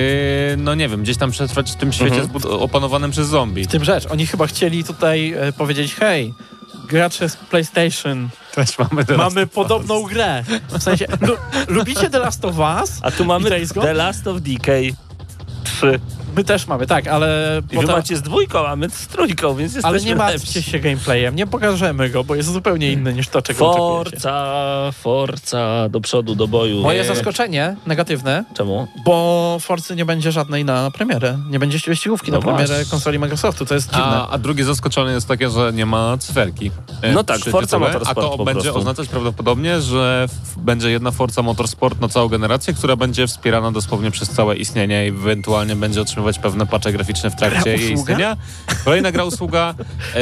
no nie wiem, gdzieś tam przetrwać w tym świecie Mhm. opanowanym przez zombie. W tym rzecz. Oni chyba chcieli tutaj e, powiedzieć, hej, gracze z PlayStation, Też mamy The Last mamy podobną grę. W sensie, lu, lubicie The Last of Us? A tu mamy? The Last of Decay 3. My też mamy, tak, ale... I wy potem- macie z dwójką, a my z trójką, więc jesteśmy ale nie martwcie się gameplayem, nie pokażemy go, bo jest zupełnie inny niż to, czego oczekujecie. Forca, Forca, do przodu, do boju. Moje Nie. zaskoczenie negatywne, Czemu? bo Forcy nie będzie żadnej na premierę. Nie będzie wyścigówki No na premierę właśnie. konsoli Microsoftu, to jest dziwne. A, a drugie zaskoczenie jest takie, że nie ma cyferki. e, No tak, Forza Motorsport A to po będzie prostu. oznaczać prawdopodobnie, że będzie jedna Forza Motorsport na całą generację, która będzie wspierana dosłownie przez całe istnienie i ewentualnie będzie otrzymywać pewne patche graficzne w trakcie Gra jej istnienia. Kolejna gra usługa, e,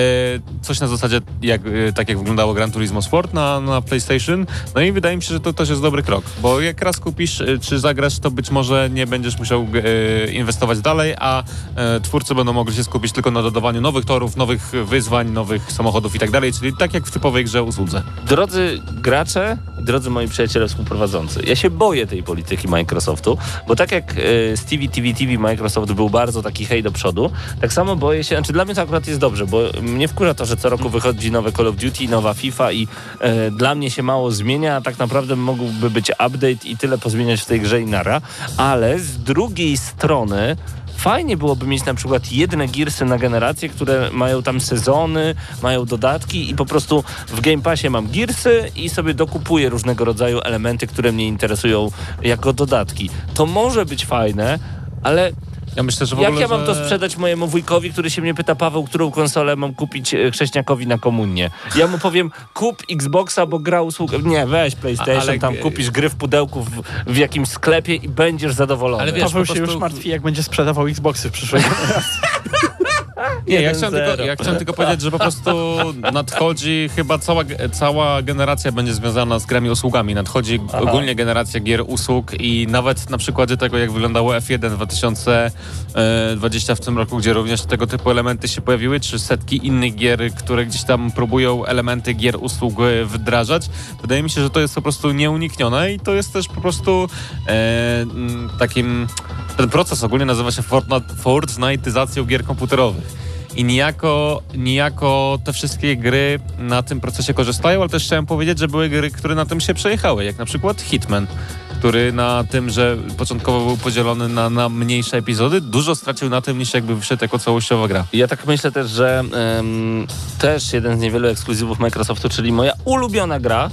coś na zasadzie jak, e, tak jak wyglądało Gran Turismo Sport na, na PlayStation. No i wydaje mi się, że to też jest dobry krok, bo jak raz kupisz e, czy zagrasz, to być może nie będziesz musiał e, inwestować dalej, a e, twórcy będą mogli się skupić tylko na dodawaniu nowych torów, nowych wyzwań, nowych samochodów i tak dalej, czyli tak jak w typowej grze usłudze. Drodzy gracze, drodzy moi przyjaciele współprowadzący, ja się boję tej polityki Microsoftu, bo tak jak e, Stevie TV TV Microsoft był bardzo taki hej do przodu, tak samo boję się, znaczy dla mnie to akurat jest dobrze, bo mnie wkurza to, że co roku wychodzi nowe Call of Duty, nowa FIFA i e, dla mnie się mało zmienia, a tak naprawdę mógłby być update i tyle pozmieniać w tej grze i nara, ale z drugiej strony Fajnie byłoby mieć na przykład jedne girsy na generację, które mają tam sezony, mają dodatki i po prostu w Game Passie mam girsy i sobie dokupuję różnego rodzaju elementy, które mnie interesują jako dodatki. To może być fajne, ale Ja myślę, że w jak ogóle, ja mam to że- sprzedać mojemu wujkowi, który się mnie pyta, Paweł, którą konsolę mam kupić e, chrześniakowi na komunię? Ja mu powiem, kup Xboxa, bo gra usługę. Nie, weź PlayStation, Ale- tam kupisz gry w pudełku w, w jakimś sklepie i będziesz zadowolony. Ale wiesz, Paweł po się prostu- już martwi, jak będzie sprzedawał Xboxy w przyszłej [LAUGHS] generacji. Nie, ja chciałem, 1-0. tylko, ja chciałem tylko powiedzieć, że po prostu nadchodzi chyba cała, cała generacja będzie związana z grami usługami. Nadchodzi Aha. ogólnie generacja gier usług i nawet na przykładzie tego, jak wyglądało F1 2020 w tym roku, gdzie również tego typu elementy się pojawiły, czy setki innych gier, które gdzieś tam próbują elementy gier usług e, wdrażać. Wydaje mi się, że to jest po prostu nieuniknione i to jest też po prostu e, takim... Ten proces ogólnie nazywa się Fortnite- Fortnite'yzacją gier komputerowych. I niejako, niejako te wszystkie gry na tym procesie korzystają, ale też chciałem powiedzieć, że były gry, które na tym się przejechały, jak na przykład Hitman. który na tym, że początkowo był podzielony na, na mniejsze epizody, dużo stracił na tym, niż jakby wyszedł jako całościowa gra. Ja tak myślę też, że też jeden z niewielu ekskluzywów Microsoftu, czyli moja ulubiona gra,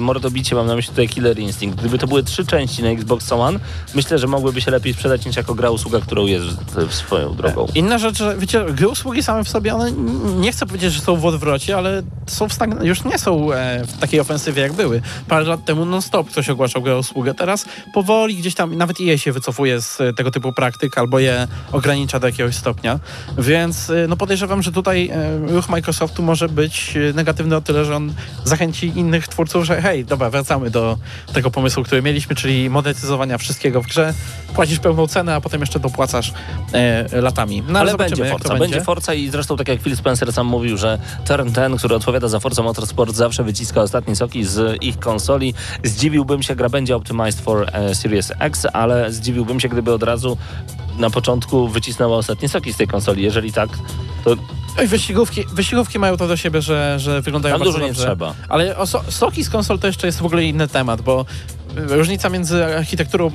mordobicie mam na myśli tutaj Killer Instinct. Gdyby to były trzy części na Xbox One, myślę, że mogłyby się lepiej sprzedać niż jako gra usługa, którą jest swoją drogą. Inna rzecz, że wiecie, gry usługi same w sobie, one nie chcę powiedzieć, że są w odwrocie, ale są w stagn- już nie są e, w takiej ofensywie jak były. Parę lat temu non-stop ktoś ogłaszał grę usługę, teraz powoli gdzieś tam, nawet EA się wycofuje z e, tego typu praktyk albo je ogranicza do jakiegoś stopnia, więc e, no podejrzewam, że tutaj e, ruch Microsoftu może być e, negatywny o tyle, że on zachęci innych twórców, że hej, dobra, wracamy do tego pomysłu, który mieliśmy, czyli monetyzowania wszystkiego w grze, płacisz pełną cenę, a potem jeszcze dopłacasz e, latami. No, Ale zobaczymy, będzie to Forza, będzie Forza i zresztą tak jak Phil Spencer sam mówił, że Turn ten, który odpowiada za Forza Motorsport zawsze wyciska ostatnie soki z ich konsoli. Zdziwiłbym się, gra będzie optimized for e, Series X, ale zdziwiłbym się, gdyby od razu na początku wycisnęła ostatnie soki z tej konsoli. Jeżeli tak, to Oj, wyścigówki, wyścigówki mają to do siebie, że, że wyglądają tam bardzo dużo nie dobrze. trzeba. Ale o so, soki z konsol to jeszcze jest w ogóle inny temat, bo różnica między architekturą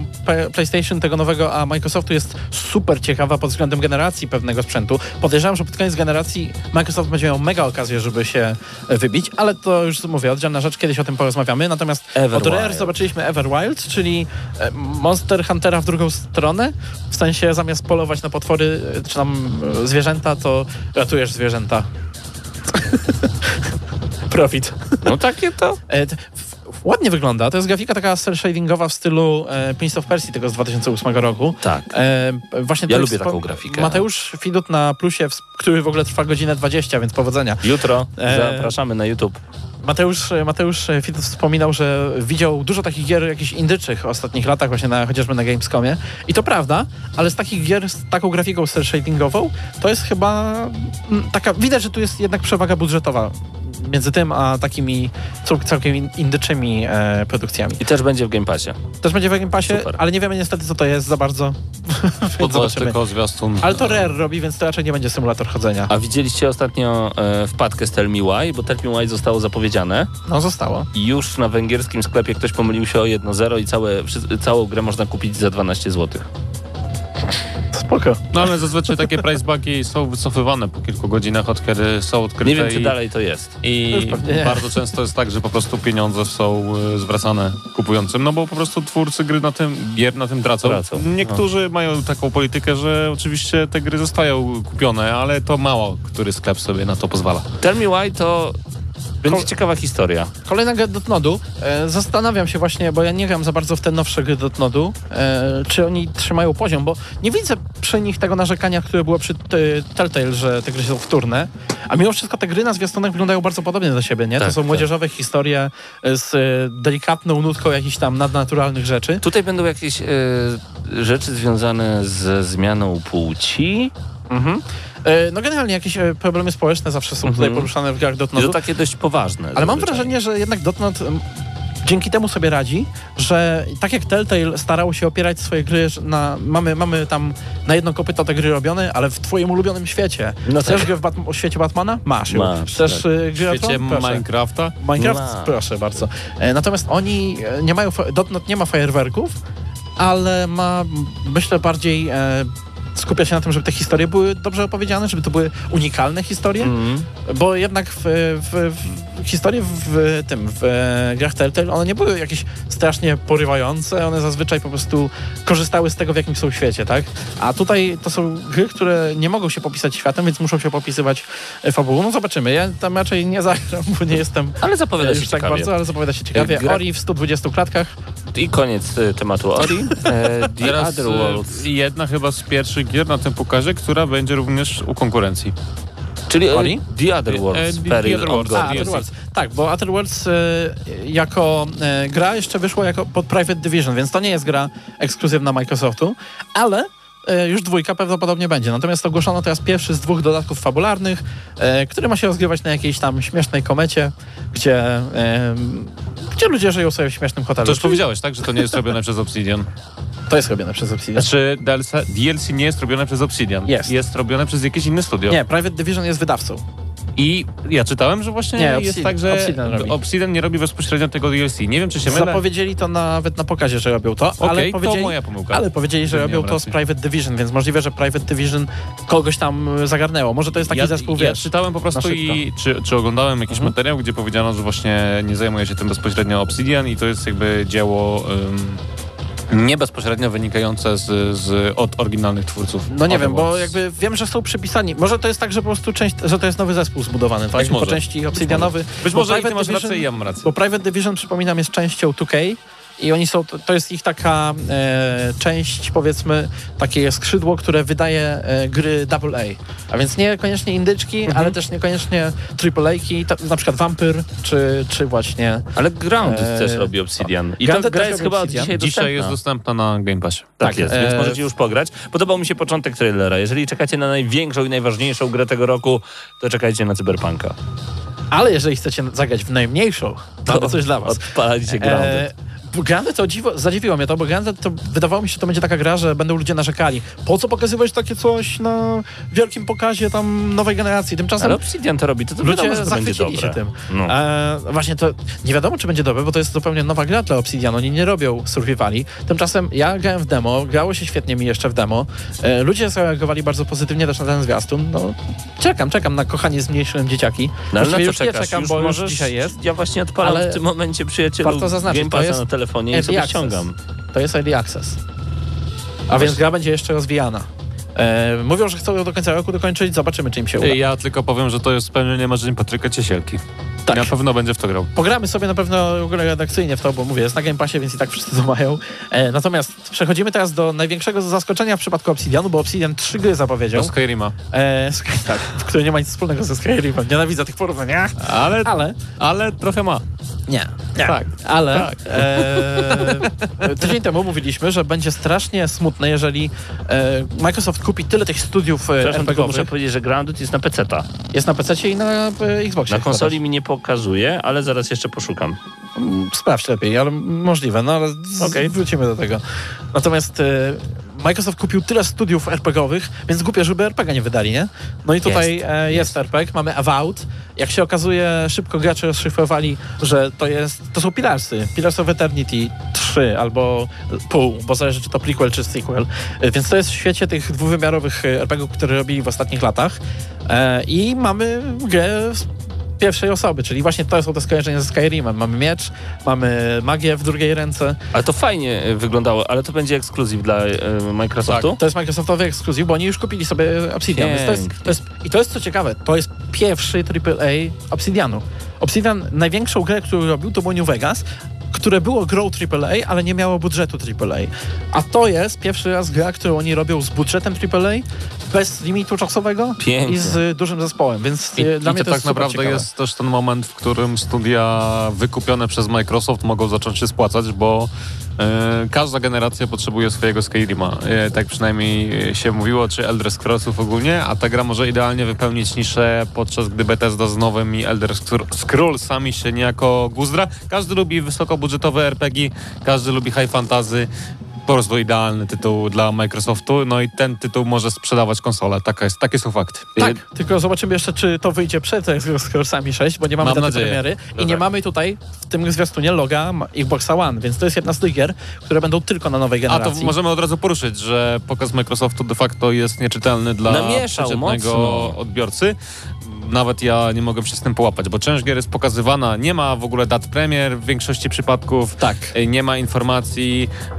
PlayStation tego nowego a Microsoftu jest super ciekawa pod względem generacji pewnego sprzętu. Podejrzewam, że pod koniec generacji Microsoft będzie miał mega okazję, żeby się e, wybić, ale to już mówię, oddzielna rzecz, kiedyś o tym porozmawiamy. Natomiast od Rare Everwild. zobaczyliśmy Everwild, czyli e, Monster Huntera w drugą stronę. W sensie zamiast polować na potwory e, czy tam zwierzęta, to ratujesz zwierzęta. [LAUGHS] Profit. No takie to. Ładnie wygląda. To jest grafika taka cel shadingowa w stylu e, Prince of Persia tego z 2008 roku. Tak. E, właśnie Ja lubię taką grafikę. Mateusz Widut na plusie, który w ogóle trwa godzinę 20, więc powodzenia. Jutro E, zapraszamy na YouTube. Mateusz, Mateusz Widut wspominał, że widział dużo takich gier jakichś indyczych w ostatnich latach, właśnie na, chociażby na Gamescomie. I to prawda, ale z takich gier z taką grafiką cel shadingową, to jest chyba mm, taka, widać, że tu jest jednak przewaga budżetowa między tym, a takimi cał- całkiem in- indyczymi e, produkcjami. I też będzie w Game Passie. Też będzie w Game Passie, Super. ale nie wiemy niestety, co to jest za bardzo. [LAUGHS] więc To jest tylko zwiastun. Ale to Rare robi, więc to raczej nie będzie symulator chodzenia. A widzieliście ostatnio e, wpadkę z Tell Me Why, bo Tell Me Why zostało zapowiedziane No, zostało. i już na węgierskim sklepie ktoś pomylił się o 1.0 i całe, całą grę można kupić za 12 zł. Spoko. No ale zazwyczaj takie price bugi są wycofywane po kilku godzinach, od kiedy są odkryte Nie wiem, czy i, dalej to jest. To i nie. bardzo często jest tak, że po prostu pieniądze są y, zwracane kupującym, no bo po prostu twórcy gry na tym, gier na tym tracą. Tracą. Niektórzy mają taką politykę, że oczywiście te gry zostają kupione, ale to mało, który sklep sobie na to pozwala. Tell Me Why to będzie Kol- ciekawa historia. Kolejna gra Dotnodu. E, zastanawiam się właśnie, bo ja nie gram za bardzo w te nowsze gry Dotnodu, e, czy oni trzymają poziom, bo nie widzę przy nich tego narzekania, które było przy t- Telltale, że te gry są wtórne, a mimo wszystko te gry na zwiastunach wyglądają bardzo podobnie do siebie, nie? Tak, to są tak. młodzieżowe historie z e, delikatną nutką jakichś tam nadnaturalnych rzeczy. Tutaj będą jakieś e, rzeczy związane ze zmianą płci. Mhm. E, no generalnie jakieś e, problemy społeczne zawsze są tutaj Mhm. poruszane w grach I Dotnodu. to takie dość poważne. Ale mam wrażenie, że jednak Dotnod em, dzięki temu sobie radzi, że tak jak Telltale starało się opierać swoje gry na... Mamy, mamy tam na jedno kopyto te gry robione, ale w twoim ulubionym świecie. No Chcesz tak. grę w, o świecie Batmana? Masz ją. Masz, Chcesz tak. y, W grę o świecie? Proszę. Minecrafta Minecraft? Ma. Proszę bardzo. E, natomiast oni e, nie mają... Dotnod nie ma fajerwerków, ale ma, myślę, bardziej... E, skupia się na tym, żeby te historie były dobrze opowiedziane, żeby to były unikalne historie. Mhm. Bo jednak w, w, w historie w tym, w e, grach Telltale, one nie były jakieś strasznie porywające, one zazwyczaj po prostu korzystały z tego, w jakim są świecie, tak? A tutaj to są gry, które nie mogą się popisać światem, więc muszą się popisywać e, fabułą. No zobaczymy. Ja tam raczej nie zagram, bo nie jestem Ale zapowiada e, się tak ciekawie. bardzo, ale zapowiada się ciekawie. Gra- Ori w 120 klatkach. I koniec e, tematu Ori. E, The Teraz Other Worlds. y, jedna chyba z pierwszych gier na tym pokazie, która będzie również u konkurencji. Czyli e, Ori? The Other E, Worlds. The Peril Other Worlds, God. A, DLC. Outer Worlds. Tak, bo Outer Worlds e, jako e, gra jeszcze wyszła jako pod Private Division, więc to nie jest gra ekskluzywna Microsoftu, ale e, już dwójka prawdopodobnie będzie. Natomiast ogłoszono teraz pierwszy z dwóch dodatków fabularnych, e, który ma się rozgrywać na jakiejś tam śmiesznej komecie, gdzie, e, gdzie ludzie żyją sobie w śmiesznym hotelu. To już powiedziałeś, tak, że to nie jest robione przez Obsidian. [LAUGHS] To jest robione przez Obsidian. Znaczy DLC, DLC nie jest robione przez Obsidian. Jest. Jest robione przez jakieś inne studio. Nie, Private Division jest wydawcą. I ja czytałem, że właśnie Nie, jest tak, że Obsidian robi. Obsidian nie robi bezpośrednio tego DLC. Nie wiem, czy się mylę. Zapowiedzieli to nawet na pokazie, że robią to, ale Okej, to moja pomyłka. ale powiedzieli, że robią to z. Private Division, więc możliwe, że Private Division kogoś tam zagarnęło. Może to jest taki ja, zespół, ja wiesz, czytałem po prostu i czy, czy oglądałem jakiś Mhm. materiał, gdzie powiedziano, że właśnie nie zajmuje się tym bezpośrednio Obsidian i to jest jakby dzieło ym, nie bezpośrednio wynikające z, z, od oryginalnych twórców. No nie wiem, bo jakby wiem, że są przypisani. Może to jest tak, że po prostu część, że to jest nowy zespół zbudowany, tak? Być może. Po części obsydianowy. Być bo może i ty masz Division- rację i ja mam rację. Bo Private Division, przypominam, jest częścią 2K i oni są, to, jest ich taka e, część, powiedzmy, takie skrzydło, które wydaje e, gry AA. A więc niekoniecznie indyczki, Mhm. ale też niekoniecznie AAA-ki, ta- na przykład Vampyr, czy, czy właśnie... Ale Grounded Eee, też robi Obsidian. I ta Grounded gra też jest chyba Obsidian. dzisiaj dostępna. Dzisiaj jest dostępna na Game Passie. Tak, Tak, jest, e, więc możecie już pograć. Podobał mi się początek trailera. Jeżeli czekacie na największą i najważniejszą grę tego roku, to czekajcie na Cyberpunka. Ale jeżeli chcecie zagrać w najmniejszą, to, to coś dla was. Odpalajcie Grounded. E, Grounded to dziwo, zadziwiło mnie to, bo Grounded to wydawało mi się, to będzie taka gra, że będą ludzie narzekali. Po co pokazywać takie coś na wielkim pokazie tam nowej generacji? Tymczasem Ale Obsidian to robi, to, to wiadomo, ludzie że to zachwycili się tym. No. E, właśnie to nie wiadomo, czy będzie dobre, bo to jest zupełnie nowa gra dla Obsidian. Oni nie robią survivali. Tymczasem ja grałem w demo, grało się świetnie mi jeszcze w demo. E, ludzie zareagowali bardzo pozytywnie też na ten zwiastun. No, czekam, czekam na kochanie z mniejszym dzieciaki. No, ale na co już nie czekasz? czekam, już bo możesz... już dzisiaj jest. Ja właśnie odpalam Ale w tym momencie, przyjacielu, warto zaznaczyć, to jest na telefonie i sobie access. ściągam. To jest Early Access. A więc gra będzie jeszcze rozwijana. E, mówią, że chcą ją do końca roku dokończyć. Zobaczymy, czy im się uda. Ja tylko powiem, że to jest spełnienie marzeń Patryka Ciesielki. Tak. Na pewno będzie w to grał. Pogramy sobie na pewno w ogóle redakcyjnie w to, bo mówię, jest na Game Passie, więc i tak wszyscy to mają. E, natomiast przechodzimy teraz do największego zaskoczenia w przypadku Obsidianu, bo Obsidian trzy gry zapowiedział, Do Skyrima. e, tak, które nie ma nic wspólnego ze Skyrimem. Nienawidzę tych porównań? Ale, ale... ale trochę ma. Nie, nie. Tak. Ale Tak. E, [LAUGHS] tydzień temu mówiliśmy, że będzie strasznie smutne, jeżeli e, Microsoft kupi tyle tych studiów e, RPG-owych. muszę powiedzieć, że Grounded jest na PC-ta. Jest na PC i na e, Xboxie. Na konsoli mi nie pokazuje, ale zaraz jeszcze poszukam. Mm, Sprawdź lepiej, ale możliwe, no ale Okej. wrócimy do tego. Natomiast e, Microsoft kupił tyle studiów RPG-owych, więc głupio, żeby RPG nie wydali, nie? No i tutaj Jest, jest, jest RPG, mamy Avowed. Jak się okazuje, szybko gracze rozszyfrowali, że to jest, to są Pilarsy. Pillars of Eternity 3 albo pół, bo zależy czy to prequel czy sequel. E, Więc to jest w świecie tych dwuwymiarowych e, RPG-ów, które robili w ostatnich latach. E, I mamy grę pierwszej osoby, czyli właśnie to są te skojarzenia ze Skyrimem. Mamy miecz, mamy magię w drugiej ręce. Ale to fajnie wyglądało, ale to będzie ekskluzyw dla e, Microsoftu? To jest Microsoftowy ekskluzyw, bo oni już kupili sobie Obsidian. To jest, to jest, I to jest co ciekawe, to jest pierwszy AAA Obsidianu. Obsidian, największą grę, którą robił, to było New Vegas, które było grą AAA, ale nie miało budżetu AAA. A to jest pierwszy raz gra, którą oni robią z budżetem AAA, bez limitu czasowego Pięknie. i z y, dużym zespołem, więc I, y, dla i mnie to tak naprawdę ciekawe. jest też ten moment, w którym studia wykupione przez Microsoft mogą zacząć się spłacać, bo każda generacja potrzebuje swojego Skyrima. E, tak przynajmniej e, się mówiło, czy Elder Scrollsów ogólnie, a ta gra może idealnie wypełnić niszę, podczas gdy Bethesda z nowymi Elder Scr- Scrollsami się niejako guzdra. Każdy lubi wysokobudżetowe RPG, każdy lubi high fantasy. Po prostu idealny tytuł dla Microsoftu, no i ten tytuł może sprzedawać konsolę. Taka jest, takie są fakty. Tak, tylko zobaczymy jeszcze, czy to wyjdzie przed Scorsami 6, bo nie mamy Mam daty nadzieję. premiery No i nie tak. mamy tutaj w tym zwiastunie loga Xboxa One, więc to jest jedna z tych gier, które będą tylko na nowej A generacji. to możemy od razu poruszyć, że pokaz Microsoftu de facto jest nieczytelny dla Namieszał przeciętnego mocno. odbiorcy. Nawet ja nie mogę się z tym połapać, bo część gier jest pokazywana, nie ma w ogóle dat premier w większości przypadków. Tak. E, Nie ma informacji, e,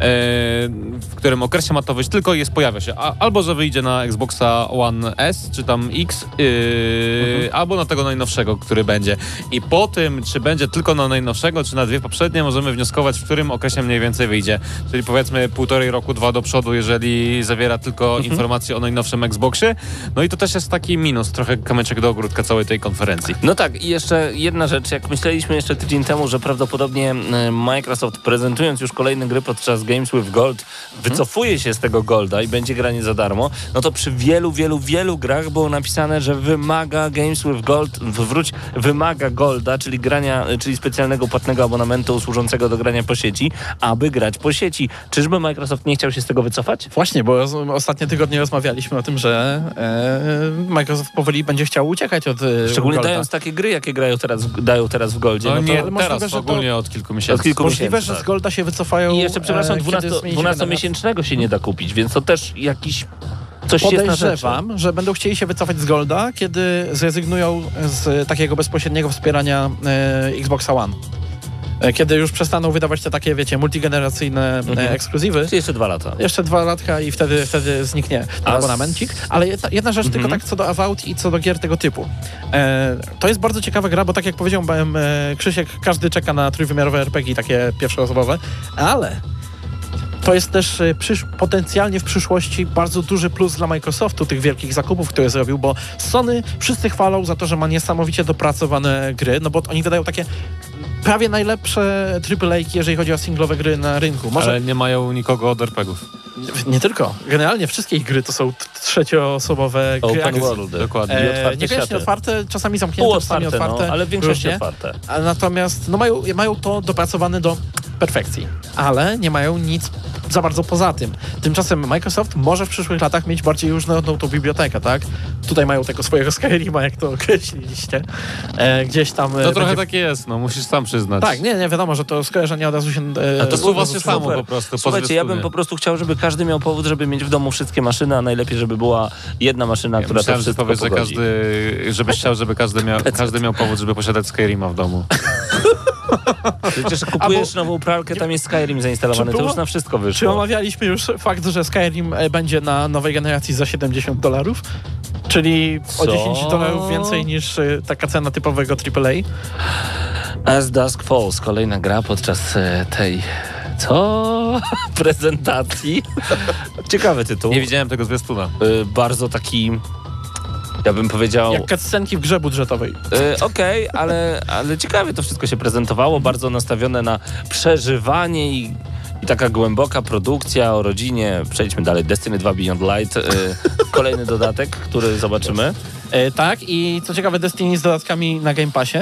w którym okresie ma to wyjść, tylko jest, pojawia się. A, albo, że wyjdzie na Xboxa One S, czy tam X, yy, albo na tego najnowszego, który będzie. I po tym, czy będzie tylko na najnowszego, czy na dwie poprzednie, możemy wnioskować, w którym okresie mniej więcej wyjdzie. Czyli powiedzmy półtorej roku, dwa do przodu, jeżeli zawiera tylko informacje o najnowszym Xboxie. No i to też jest taki minus, trochę kamyczek do ogródka całej tej konferencji. No tak, i jeszcze jedna rzecz. Jak myśleliśmy jeszcze tydzień temu, że prawdopodobnie e, Microsoft prezentując już kolejne gry podczas Games with Gold wycofuje się z tego Golda i będzie granie za darmo, no to przy wielu, wielu, wielu grach było napisane, że wymaga Games with Gold, wróć, wymaga Golda, czyli grania, czyli specjalnego płatnego abonamentu służącego do grania po sieci, aby grać po sieci. Czyżby Microsoft nie chciał się z tego wycofać? Właśnie, bo ostatnie tygodnie rozmawialiśmy o tym, że e, Microsoft powoli będzie chciał uciekać od e, Szczególnie Golda. dając takie gry, jakie grają teraz, dają teraz w Goldzie. No, No, to... nie ale możliwe, teraz, że to- ogólnie od kilku miesięcy. Od kilku Możliwe, miesięcy, że tak. z Golda się wycofają. I jeszcze, przepraszam, e, kiedy 12, zmieni się. 12-miesięcznego nie da kupić, więc to też jakiś... Coś. Podejrzewam, że będą chcieli się wycofać z Golda, kiedy zrezygnują z takiego bezpośredniego wspierania e, Xboxa One. E, Kiedy już przestaną wydawać te takie, wiecie, multigeneracyjne Mhm. e, ekskluzywy. Czy jeszcze dwa lata. Jeszcze dwa latka i wtedy, wtedy zniknie A abonamencik. Ale jedna, jedna rzecz tylko Mhm. tak co do Avowed i co do gier tego typu. E, to jest bardzo ciekawa gra, bo tak jak powiedział e, Krzysiek, każdy czeka na trójwymiarowe RPG takie pierwszoosobowe, ale to jest też e, przysz- potencjalnie w przyszłości bardzo duży plus dla Microsoftu, tych wielkich zakupów, które zrobił, bo Sony wszyscy chwalą za to, że ma niesamowicie dopracowane gry, no bo oni wydają takie prawie najlepsze AAA, jeżeli chodzi o singlowe gry na rynku. Może Ale nie mają nikogo od RPGów. nie tylko. Generalnie wszystkie ich gry to są trzecioosobowe gry Open akcji. world. Dokładnie. I E, otwarte niekoniecznie otwarte, czasami zamknięte, czasami Półotwarte, otwarte. no, ale w większości różnie. otwarte. A natomiast no, mają, mają to dopracowane do perfekcji, ale nie mają nic za bardzo poza tym. Tymczasem Microsoft może w przyszłych latach mieć bardziej różnorodną tą bibliotekę, tak? Tutaj mają tego swojego [LAUGHS] Skyrima, jak to określiliście. E, gdzieś tam... e, To trochę będzie- tak jest, no musisz sam przyznać. Tak, nie, nie, wiadomo, że to skojarzenie od razu się... E, A to słowa było się super. samo po prostu. Słuchajcie, ja bym po prostu chciał, żeby każdy miał powód, żeby mieć w domu wszystkie maszyny, a najlepiej, żeby była jedna maszyna, Ja która myślałem, to że wszystko powiesz, że każdy, żebyś chciał, żeby każdy miał, [LAUGHS] każdy miał powód, żeby posiadać Skyrima w domu. [LAUGHS] Przecież kupujesz nową pralkę, tam jest Skyrim zainstalowany, Czy to było- już na wszystko Czy wyszło. omawialiśmy już fakt, że Skyrim e, będzie na nowej generacji za 70 dolarów? Czyli o Co? 10 dolarów więcej niż e, taka cena typowego AAA? As Dusk Falls, kolejna gra podczas e, tej... Co? [LAUGHS] Prezentacji. Ciekawy tytuł. Nie widziałem tego zwiastuna. Y, bardzo taki... Ja bym powiedział... Jak cutscenki w grze budżetowej. Y, Okej, ale, ale ciekawie to wszystko się prezentowało, bardzo nastawione na przeżywanie i, i taka głęboka produkcja o rodzinie. Przejdźmy dalej, Destiny 2 Beyond Light, y, kolejny dodatek, który zobaczymy. E, tak, i co ciekawe, Destiny z dodatkami na Game Passie.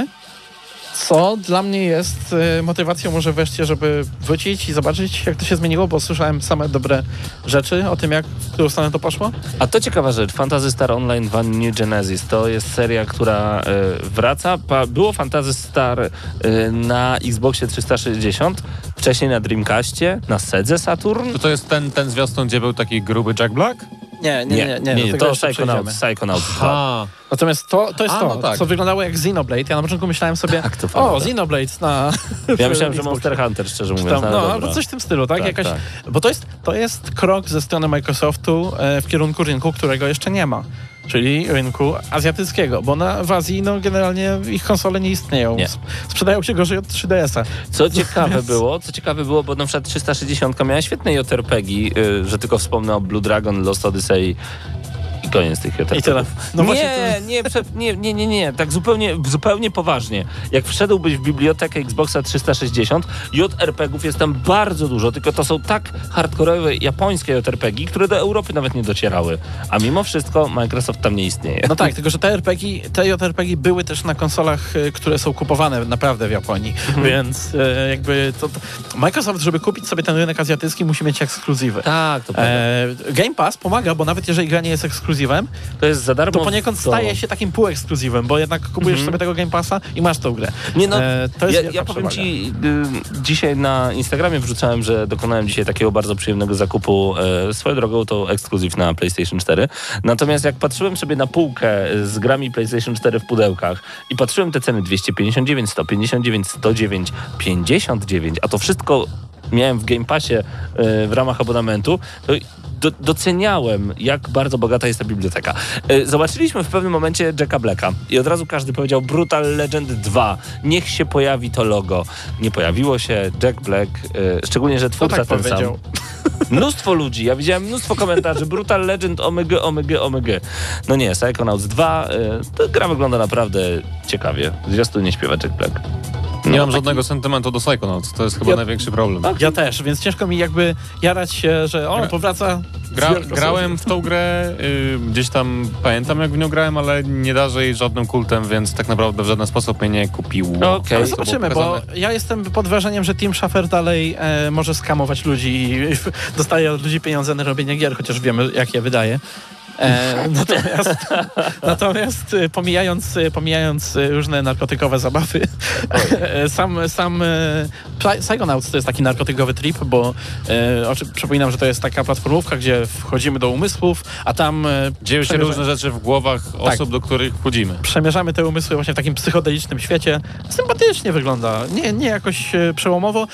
Co dla mnie jest e, motywacją może wreszcie, żeby wrócić i zobaczyć, jak to się zmieniło, bo słyszałem same dobre rzeczy o tym, jak w którą stronę to poszło. A to ciekawa rzecz, Fantasy Star Online Van New Genesis to jest seria, która y, wraca. Pa, było Fantasy Star y, na Xboxie 360, wcześniej na Dreamcastie, na Sedze Saturn. To to jest ten, ten zwiastun, gdzie był taki gruby Jack Black? Nie, nie, nie, nie, do tego to Psychonauts. Psychonauts 2. Ha. Natomiast to, to jest A, to, no tak. co wyglądało jak Xenoblade. Ja na początku myślałem sobie, Tak, to o. Xenoblade na... Ja myślałem, że. Monster Hunter, szczerze mówiąc. Tam, no, dobra. albo coś w tym stylu, tak? Tak, Jakaś, tak. Bo to jest, to jest krok ze strony Microsoftu e, w kierunku rynku, którego jeszcze nie ma. Czyli rynku azjatyckiego, bo na, w Azji no, generalnie ich konsole nie istnieją. Nie. Sprzedają się gorzej od 3DS-a. Co [LAUGHS] ciekawe było, co ciekawe było, bo na przykład 360 miała świetne JRPG, y, że tylko wspomnę o Blue Dragon, Lost Odyssey koniec tych tyle. No nie, nie, nie, nie, nie, nie, tak zupełnie, zupełnie poważnie. Jak wszedłbyś w bibliotekę Xboxa 360, JRPG-ów jest tam bardzo dużo, tylko to są tak hardkorowe japońskie JRPG, które do Europy nawet nie docierały. A mimo wszystko Microsoft tam nie istnieje. No tak, tylko że te RPG, te JRPG były też na konsolach, e, które są kupowane naprawdę w Japonii, Mhm. więc e, jakby to, to... Microsoft, żeby kupić sobie ten rynek azjatycki, musi mieć ekskluzywy. Tak, to prawda. E, Game Pass pomaga, bo nawet jeżeli gra nie jest ekskluzywem, To jest za darmo. to poniekąd to- staje się takim półekskluzywem, bo jednak kupujesz Mhm. sobie tego Game Passa i masz tą grę. Nie no, E, to jest ja, ja powiem przewaga. ci, y, dzisiaj na Instagramie wrzucałem, że dokonałem dzisiaj takiego bardzo przyjemnego zakupu. E, swoją drogą to ekskluzyw na PlayStation 4. Natomiast jak patrzyłem sobie na półkę z grami PlayStation 4 w pudełkach i patrzyłem te ceny 259, 159, 109, 59, a to wszystko miałem w Game Passie e, w ramach abonamentu, to do, doceniałem, jak bardzo bogata jest ta biblioteka. E, Zobaczyliśmy w pewnym momencie Jacka Blacka i od razu każdy powiedział Brutal Legend 2, niech się pojawi to logo. Nie pojawiło się, Jack Black, e, szczególnie, że twórca tak ten powiedział? sam. [LAUGHS] Mnóstwo ludzi, ja widziałem mnóstwo komentarzy, Brutal Legend, omega, omega, omega. No nie, Psychonauts 2, e, to gra wygląda naprawdę ciekawie. Zwiastu nie śpiewa Jack Black. Nie No, mam taki- żadnego sentymentu do Psychonauts. To jest chyba Ja- największy problem. Ja też, więc ciężko mi jakby jarać się, że o, Gra- powraca. Gra, grałem w tą grę, y, gdzieś tam pamiętam jak w nią grałem, ale nie darzę jej żadnym kultem, więc tak naprawdę w żaden sposób mnie nie kupiło. Okej. To Ale zobaczymy, bo ja jestem pod wrażeniem, że Tim Schafer dalej e, może skamować ludzi i [LAUGHS] dostaje od ludzi pieniądze na robienie gier, chociaż wiemy, jak je wydaje. E, natomiast [LAUGHS] natomiast e, pomijając, e, pomijając różne narkotykowe zabawy, [LAUGHS] sam, sam Psy- Psychonauts to jest taki narkotykowy trip, bo e, przypominam, że to jest taka platformówka, gdzie wchodzimy do umysłów, a tam Dzieją się różne rzeczy w głowach osób, do których wchodzimy. przemierzamy te umysły właśnie w takim psychodelicznym świecie. Sympatycznie wygląda, nie, nie jakoś przełomowo.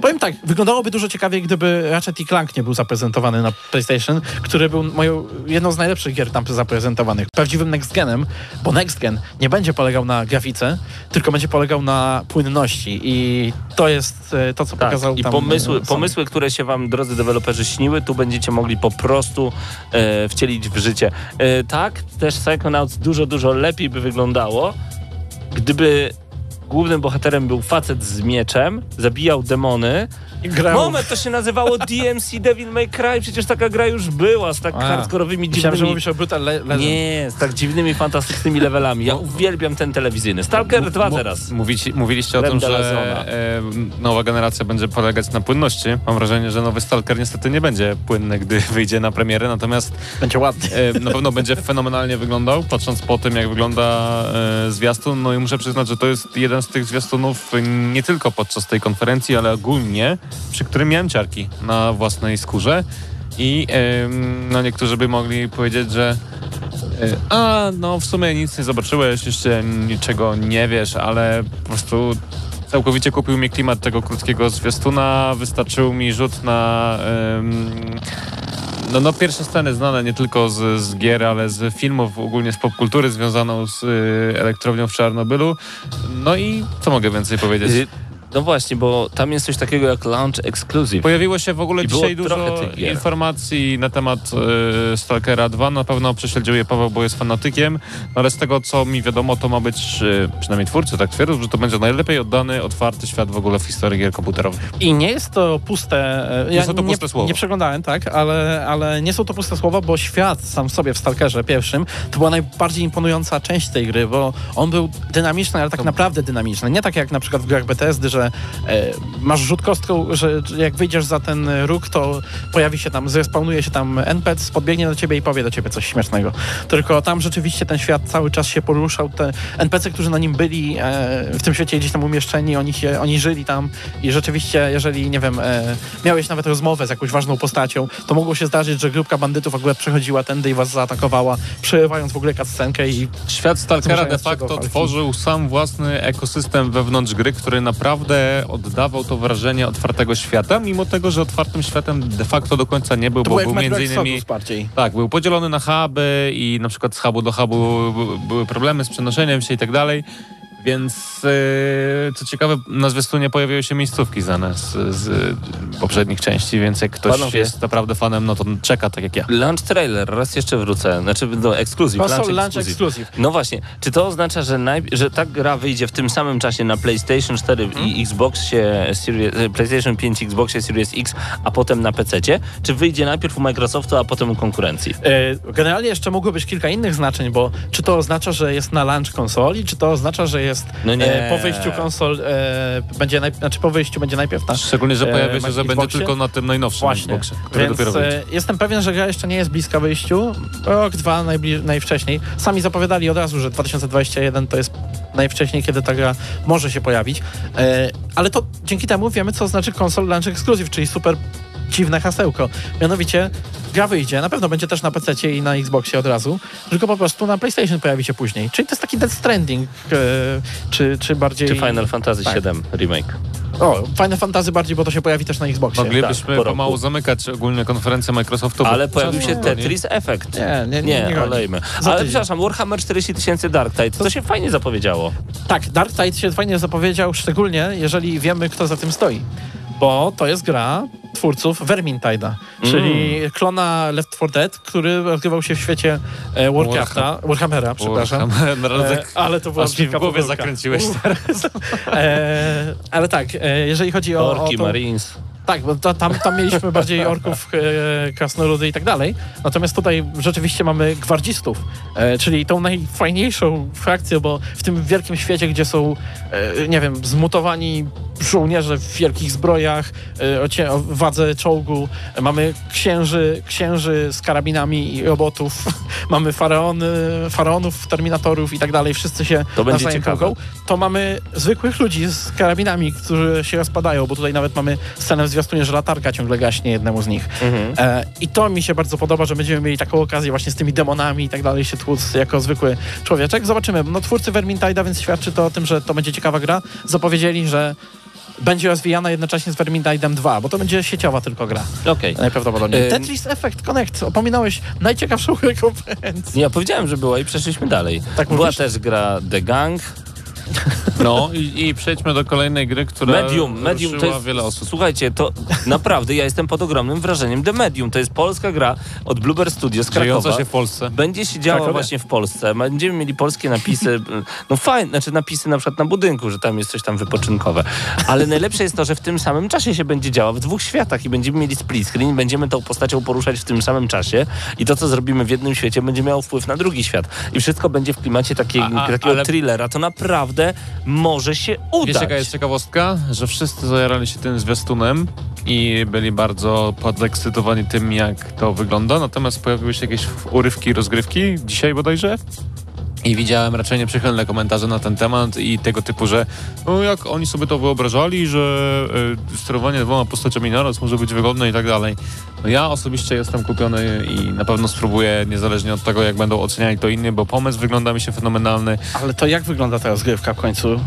Powiem tak, wyglądałoby dużo ciekawiej, gdyby Ratchet i Clank nie był zaprezentowany na PlayStation, który był moją, jedną z najlepszych gier tam zaprezentowanych. Prawdziwym next genem, bo next gen nie będzie polegał na grafice, tylko będzie polegał na płynności i to jest e, to, co Tak, pokazał i tam pomysły, e, pomysły, które się wam, drodzy deweloperzy, śniły, tu będziecie mogli po prostu e, wcielić w życie. E, tak, też Psychonauts dużo, dużo lepiej by wyglądało, gdyby głównym bohaterem był facet z mieczem, zabijał demony. I grał. Moment, to się nazywało DMC Devil May Cry, przecież taka gra już była z tak A, hardkorowymi Myślałem, że dziwnymi... mówisz o Brutal Le- Legend. Nie, z tak dziwnymi, fantastycznymi levelami. Ja uwielbiam ten telewizyjny. Stalker 2 Mu- teraz. Mówici, mówiliście o tym, że e, nowa generacja będzie polegać na płynności. Mam wrażenie, że nowy Stalker niestety nie będzie płynny, gdy [LAUGHS] wyjdzie na premierę, natomiast Będzie ładnie. e, na pewno będzie fenomenalnie wyglądał, patrząc po tym, jak wygląda e, zwiastun. No i muszę przyznać, że to jest jeden z tych zwiastunów nie tylko podczas tej konferencji, ale ogólnie, przy którym miałem ciarki na własnej skórze. I no niektórzy by mogli powiedzieć, że e, a, no w sumie nic nie zobaczyłeś, jeszcze niczego nie wiesz, ale po prostu całkowicie kupił mi klimat tego krótkiego zwiastuna, wystarczył mi rzut na... no, no pierwsze sceny znane nie tylko z, z gier, ale z filmów, ogólnie z popkultury związaną z y, elektrownią w Czarnobylu. No i co mogę więcej powiedzieć? Y, No właśnie, bo tam jest coś takiego jak Launch Exclusive. Pojawiło się w ogóle I dzisiaj dużo informacji na temat y, Stalkera 2. Na pewno prześledził je Paweł, bo jest fanatykiem, no ale z tego co mi wiadomo, to ma być, y, przynajmniej twórcy tak twierdzą, że to będzie najlepiej oddany, otwarty świat w ogóle w historii gier komputerowych. I nie jest to puste. e, Nie są to nie, puste słowa. Nie przeglądałem, tak, ale, ale nie są to puste słowa, bo świat sam w sobie w Stalkerze pierwszym to była najbardziej imponująca część tej gry, bo on był dynamiczny, ale tak naprawdę dynamiczny. Nie tak jak na przykład w grach Bethesdy, że e, masz rzut kostką, że że jak wyjdziesz za ten róg, to pojawi się tam, zrespawnuje się tam NPC, podbiegnie do ciebie i powie do ciebie coś śmiesznego. Tylko tam rzeczywiście ten świat cały czas się poruszał. Te NPC, którzy na nim byli e, w tym świecie gdzieś tam umieszczeni, oni, się, oni żyli tam i rzeczywiście, jeżeli, nie wiem, e, miałeś nawet rozmowę z jakąś ważną postacią, to mogło się zdarzyć, że grupka bandytów w ogóle przechodziła tędy i was zaatakowała, przerywając w ogóle cutscenkę i Świat Stalkera de facto tworzył sam własny ekosystem wewnątrz gry, który naprawdę oddawał to wrażenie otwartego świata, mimo tego, że otwartym światem de facto do końca nie był, to bo był Metro między innymi... Tak, był podzielony na huby i na przykład z hubu do hubu by- były problemy z przenoszeniem się i tak dalej. Więc yy, co ciekawe, na zwiastunie pojawiły się miejscówki znane z, z poprzednich części, więc jak ktoś Panowie. jest naprawdę fanem, no to czeka tak jak ja. Launch trailer, raz jeszcze wrócę. Znaczy, no, ekskluzyw. Console Launch exclusive. Exclusive. No właśnie, czy to oznacza, że, że ta gra wyjdzie w tym samym czasie na PlayStation 4 Mhm. i Xboxie Series, e, PlayStation 5 i Xboxie Series X, a potem na PC? Czy wyjdzie najpierw u Microsoftu, a potem u konkurencji? E, Generalnie jeszcze mogło być kilka innych znaczeń, bo czy to oznacza, że jest na launch konsoli, czy to oznacza, że jest No nie. e, po wyjściu konsol e, będzie naj, znaczy po wyjściu będzie najpierw ta Szczególnie, że e, pojawia się, że będzie tylko na tym najnowszym Właśnie, Xboxie, który więc e, jestem pewien, że gra jeszcze nie jest bliska wyjściu. Rok, dwa najbli- najwcześniej. Sami zapowiadali od razu, że 2021 to jest najwcześniej, kiedy ta gra może się pojawić. E, ale to dzięki temu wiemy, co znaczy console launch exclusive, czyli super dziwne hasełko. Mianowicie gra wyjdzie, na pewno będzie też na PC i na Xboxie od razu, tylko po prostu na PlayStation pojawi się później. Czyli to jest taki Death Stranding, e, czy, czy bardziej... Czy Final Fantasy tak. VII Remake? O, Final Fantasy bardziej, bo to się pojawi też na Xboxie. Moglibyśmy tak, po roku. pomału zamykać ogólnie konferencję Microsoftu. bo Ale pojawił się. Tetris Effect. Nie, nie, nie, nie Nie, olejmy. Ale przepraszam, Warhammer 40 tysięcy Dark Tide, to się fajnie zapowiedziało. Tak, Dark Tide się fajnie zapowiedział, szczególnie jeżeli wiemy, kto za tym stoi. Bo to jest gra twórców Vermintide'a, czyli klona Left 4 Dead, który rozgrywał się w świecie e, Warcrafta, Warhammera, przepraszam. Warhammer, [LAUGHS] E, ale to była Aż mi w głowie zakręciłeś E, ale tak, e, jeżeli chodzi o, o Orki, tą, Marines. tak, bo to, tam, tam mieliśmy bardziej orków, e, krasnoludy i tak dalej. Natomiast tutaj rzeczywiście mamy gwardzistów, e, czyli tą najfajniejszą frakcję, bo w tym wielkim świecie, gdzie są, e, nie wiem, zmutowani żołnierze w wielkich zbrojach, e, o, wadze czołgu, mamy księży, księży z karabinami i robotów, [LAUGHS] mamy faraony, faraonów, terminatorów i tak dalej, wszyscy się To będzie ciekawe. To mamy zwykłych ludzi z karabinami, którzy się rozpadają, bo tutaj nawet mamy scenę w zwiastunie, że latarka ciągle gaśnie jednemu z nich. Mhm. E, I to mi się bardzo podoba, że będziemy mieli taką okazję właśnie z tymi demonami i tak dalej się tłuc jako zwykły człowieczek. Zobaczymy. No twórcy Vermintide'a, więc świadczy to o tym, że to będzie ciekawa gra. Zapowiedzieli, że będzie rozwijana jednocześnie z Vermintide'em 2, bo to będzie sieciowa tylko gra. Okej. Najprawdopodobniej. Ym. Tetris Effect Connect. Opominałeś najciekawszą [LAUGHS] konferencji. Ja powiedziałem, że była i przeszliśmy dalej. Tak była mówisz? też gra The Gang. No i, i przejdźmy do kolejnej gry, która Medium, Medium to jest, wiele osób. Słuchajcie, to naprawdę ja jestem pod ogromnym wrażeniem The Medium. To jest polska gra od Bluebird Studio z Dziejąca Krakowa. się w Polsce. Będzie się działo Krakowie. właśnie w Polsce. Będziemy mieli polskie napisy, no fajne, znaczy napisy na przykład na budynku, że tam jest coś tam wypoczynkowe. Ale najlepsze jest to, że w tym samym czasie się będzie działo w dwóch światach i będziemy mieli split screen, będziemy tą postacią poruszać w tym samym czasie i to, co zrobimy w jednym świecie, będzie miało wpływ na drugi świat. I wszystko będzie w klimacie takiej, A- a- takiego ale- thrillera. To naprawdę może się udać. Wiesz jaka jest ciekawostka? Że wszyscy zajarali się tym zwiastunem i byli bardzo podekscytowani tym, jak to wygląda. Natomiast pojawiły się jakieś urywki, rozgrywki, dzisiaj bodajże. I widziałem raczej nieprzychylne komentarze na ten temat i tego typu, że no jak oni sobie to wyobrażali, że y, sterowanie dwoma postaciami naraz może być wygodne i tak dalej. No ja osobiście jestem kupiony i na pewno spróbuję, niezależnie od tego, jak będą oceniali to inni, bo pomysł wygląda mi się fenomenalny. Ale to jak wygląda ta rozgrywka w końcu?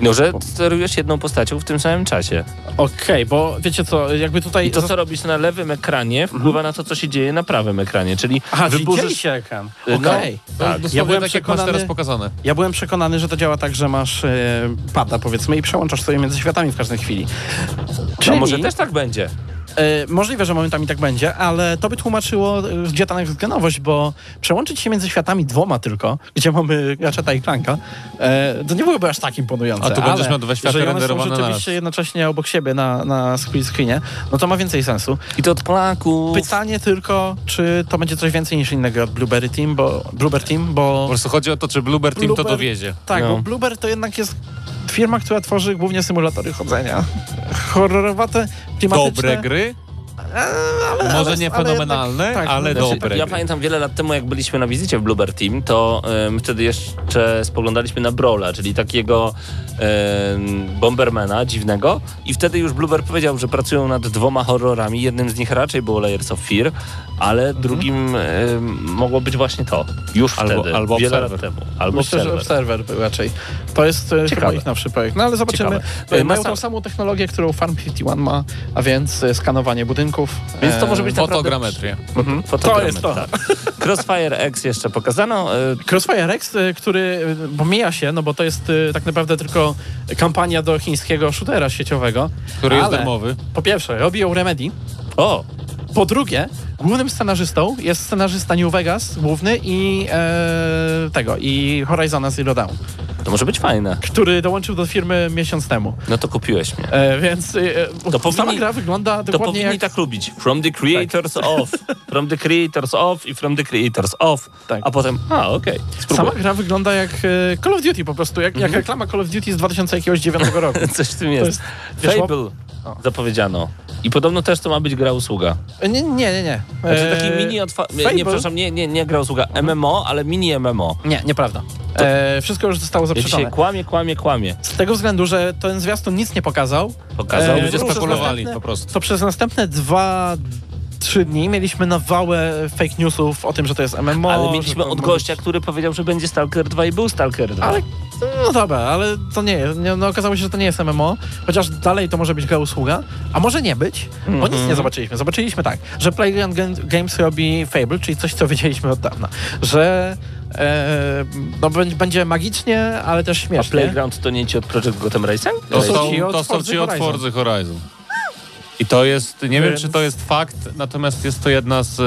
No, że sterujesz jedną postacią w tym samym czasie. Okej, bo wiecie co, jakby tutaj... I to, co robisz na lewym ekranie, wpływa na to, co się dzieje na prawym ekranie. Czyli Aha, czyli wyburzysz... się ekran. No, Okej. To Tak. dosłownie Ja byłem tak, przekonany- teraz pokazane. Ja byłem przekonany, że to działa tak, że masz e, pada powiedzmy i przełączasz sobie między światami w każdej chwili. No, może też tak będzie. E, możliwe, że momentami tak będzie, ale to by tłumaczyło, e, gdzie ta next-genowość, bo przełączyć się między światami dwoma tylko, gdzie mamy Ratcheta i Clanka, e, to nie byłoby aż tak imponujące. A tu ale będziesz miał dwa światy one są renderowane rzeczywiście jednocześnie obok siebie na, na split screenie, no to ma więcej sensu. I to od Polaków. Pytanie tylko, czy to będzie coś więcej niż innego od Blueberry Team, bo Blueberry Team, Po bo prostu chodzi o to, czy Bluebird Team to Bluebird- dowiezie. tak, No. bo Blueberry to jednak jest firma, która tworzy głównie symulatory chodzenia. Horrorowate, klimatyczne. Dobre gry, ale, może ale- nie ale fenomenalne, jednak- tak, ale znaczy, dobre. Ja pamiętam wiele lat temu, jak byliśmy na wizycie w Bluebird Team, to e, my wtedy jeszcze spoglądaliśmy na Brawla, czyli takiego e, Bombermana dziwnego i wtedy już Bluebird powiedział, że pracują nad dwoma horrorami. Jednym z nich raczej było Layers of Fear, ale drugim e, mogło być właśnie to. Już Albo- wtedy, albo wiele Observer. lat temu. Albo Myślę, że Observer. Observer był raczej. To jest e, chyba ich nowszy projekt. No ale zobaczymy. Ciekawe. E, E, Mają tą sam- samą technologię, którą Farm 51 ma, a więc e, skanowanie budynków. Więc to E, może być naprawdę- Fotogrametrię. Mhm, To fotogrametr, jest to. tak. Crossfire X jeszcze pokazano. e, Crossfire X, e, który e, bo mija się, no bo to jest e, tak naprawdę tylko kampania do chińskiego shootera sieciowego. Który jest ale darmowy. Po pierwsze, robi ją Remedy. O! Po drugie, głównym scenarzystą jest scenarzysta New Vegas, główny i e, tego, i Horizona Zero Dawn, To może być fajne. który dołączył do firmy miesiąc temu. No to kupiłeś mnie. E, więc e, To to sama powinni- gra wygląda To dokładnie powinni jak... tak lubić. From the creators of. [LAUGHS] From the creators of i from the creators of. Tak. A potem, a okej, Sama spróbuję. gra wygląda jak e, Call of Duty po prostu, jak, jak reklama Call of Duty z 2009 roku. [LAUGHS] Coś w tym jest. jest- wiesz, Fable. Zapowiedziano. I podobno też to ma być gra usługa. E, Nie, nie, nie. nie. Znaczy taki E, mini otwa... Nie, przepraszam, nie, nie, nie gra usługa. MMO, ale mini MMO. Nie, nieprawda. E, wszystko już zostało Ja zaprzeczone. dzisiaj kłamie, kłamie, kłamie. Z tego względu, że ten zwiastun nic nie pokazał, Pokazał, E, ludzie spekulowali po prostu. to przez następne dwa, trzy dni mieliśmy nawałę fake newsów o tym, że to jest MMO. Ale mieliśmy to od gościa, który powiedział, że będzie Stalker 2 i był Stalker 2. Ale no dobra, ale to nie jest. No okazało się, że to nie jest MMO, chociaż dalej to może być gra usługa, a może nie być, bo nic Mhm. nie zobaczyliśmy. Zobaczyliśmy tak, że Playground Games robi Fable, czyli coś, co wiedzieliśmy od dawna, że e, no, bę- będzie magicznie, ale też A śmiesznie. Playground to nie ci od Project Gotham Racing? To są są, ci od to są ci od Horizon. Forza Horizon. I to jest, nie wiem czy to jest fakt, natomiast jest to jedna z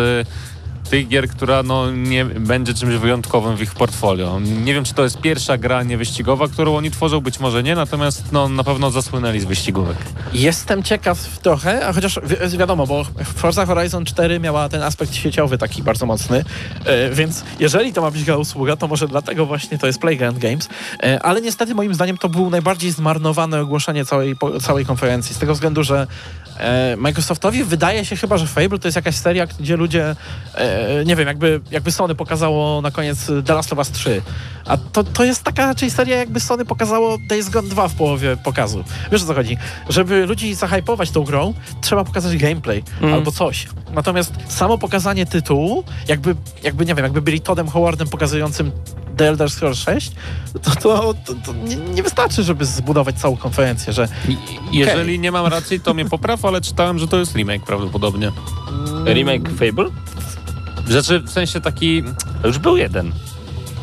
tych gier, która no, nie będzie czymś wyjątkowym w ich portfolio. Nie wiem, czy to jest pierwsza gra niewyścigowa, którą oni tworzą, być może nie, natomiast no, na pewno zasłynęli z wyścigówek. Jestem ciekaw trochę, a chociaż wi wiadomo, bo Forza Horizon 4 miała ten aspekt sieciowy taki bardzo mocny, e, więc jeżeli to ma być gra usługa, to może dlatego właśnie to jest Playground Games, e, ale niestety moim zdaniem to było najbardziej zmarnowane ogłoszenie całej, po, całej konferencji, z tego względu, że e, Microsoftowi wydaje się chyba, że Fable to jest jakaś seria, gdzie ludzie, nie wiem, jakby, jakby Sony pokazało na koniec The Last of Us 3, a to, to jest taka raczej seria, jakby Sony pokazało Days Gone 2 w połowie pokazu. Wiesz o co chodzi? Żeby ludzi zahypować tą grą, trzeba pokazać gameplay albo coś. Natomiast samo pokazanie tytułu, jakby, jakby nie wiem, jakby byli Toddem Howardem pokazującym The Elder Scrolls 6, to, to, to, to nie, nie wystarczy, żeby zbudować całą konferencję, że Jeżeli nie mam racji, to mnie popraw, ale czytałem, że to jest remake prawdopodobnie. Remake Fable? Rzeczy w sensie taki... To już był jeden.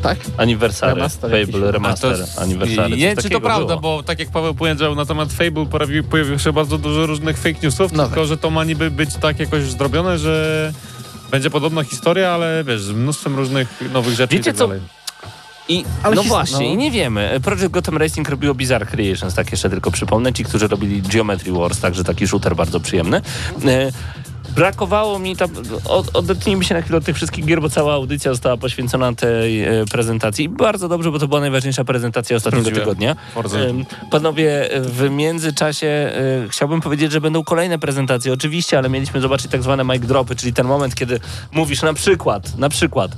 tak? Anniversary. Remaster Fable. Remaster. To Anniversary. Nie, czy to prawda, było. bo tak jak Paweł powiedział, na temat Fable pojawił, pojawiło się bardzo dużo różnych fake newsów, No tylko tak. że to ma niby być tak jakoś zrobione, że będzie podobna historia, ale wiesz, z mnóstwem różnych nowych rzeczy Wiecie i tak co? dalej. I, Ale no właśnie, no. i nie wiemy. Project Gotham Racing robiło Bizarre Creations, tak jeszcze tylko przypomnę. Ci, którzy robili Geometry Wars, także taki shooter bardzo przyjemny. E, Brakowało mi tam, od, odetnijmy się na chwilę od tych wszystkich gier, bo cała audycja została poświęcona tej e, prezentacji. I bardzo dobrze, bo to była najważniejsza prezentacja ostatniego tygodnia. Em, Panowie, w międzyczasie e, chciałbym powiedzieć, że będą kolejne prezentacje, oczywiście, ale mieliśmy zobaczyć tak zwane mic dropy, czyli ten moment, kiedy mówisz na przykład, na przykład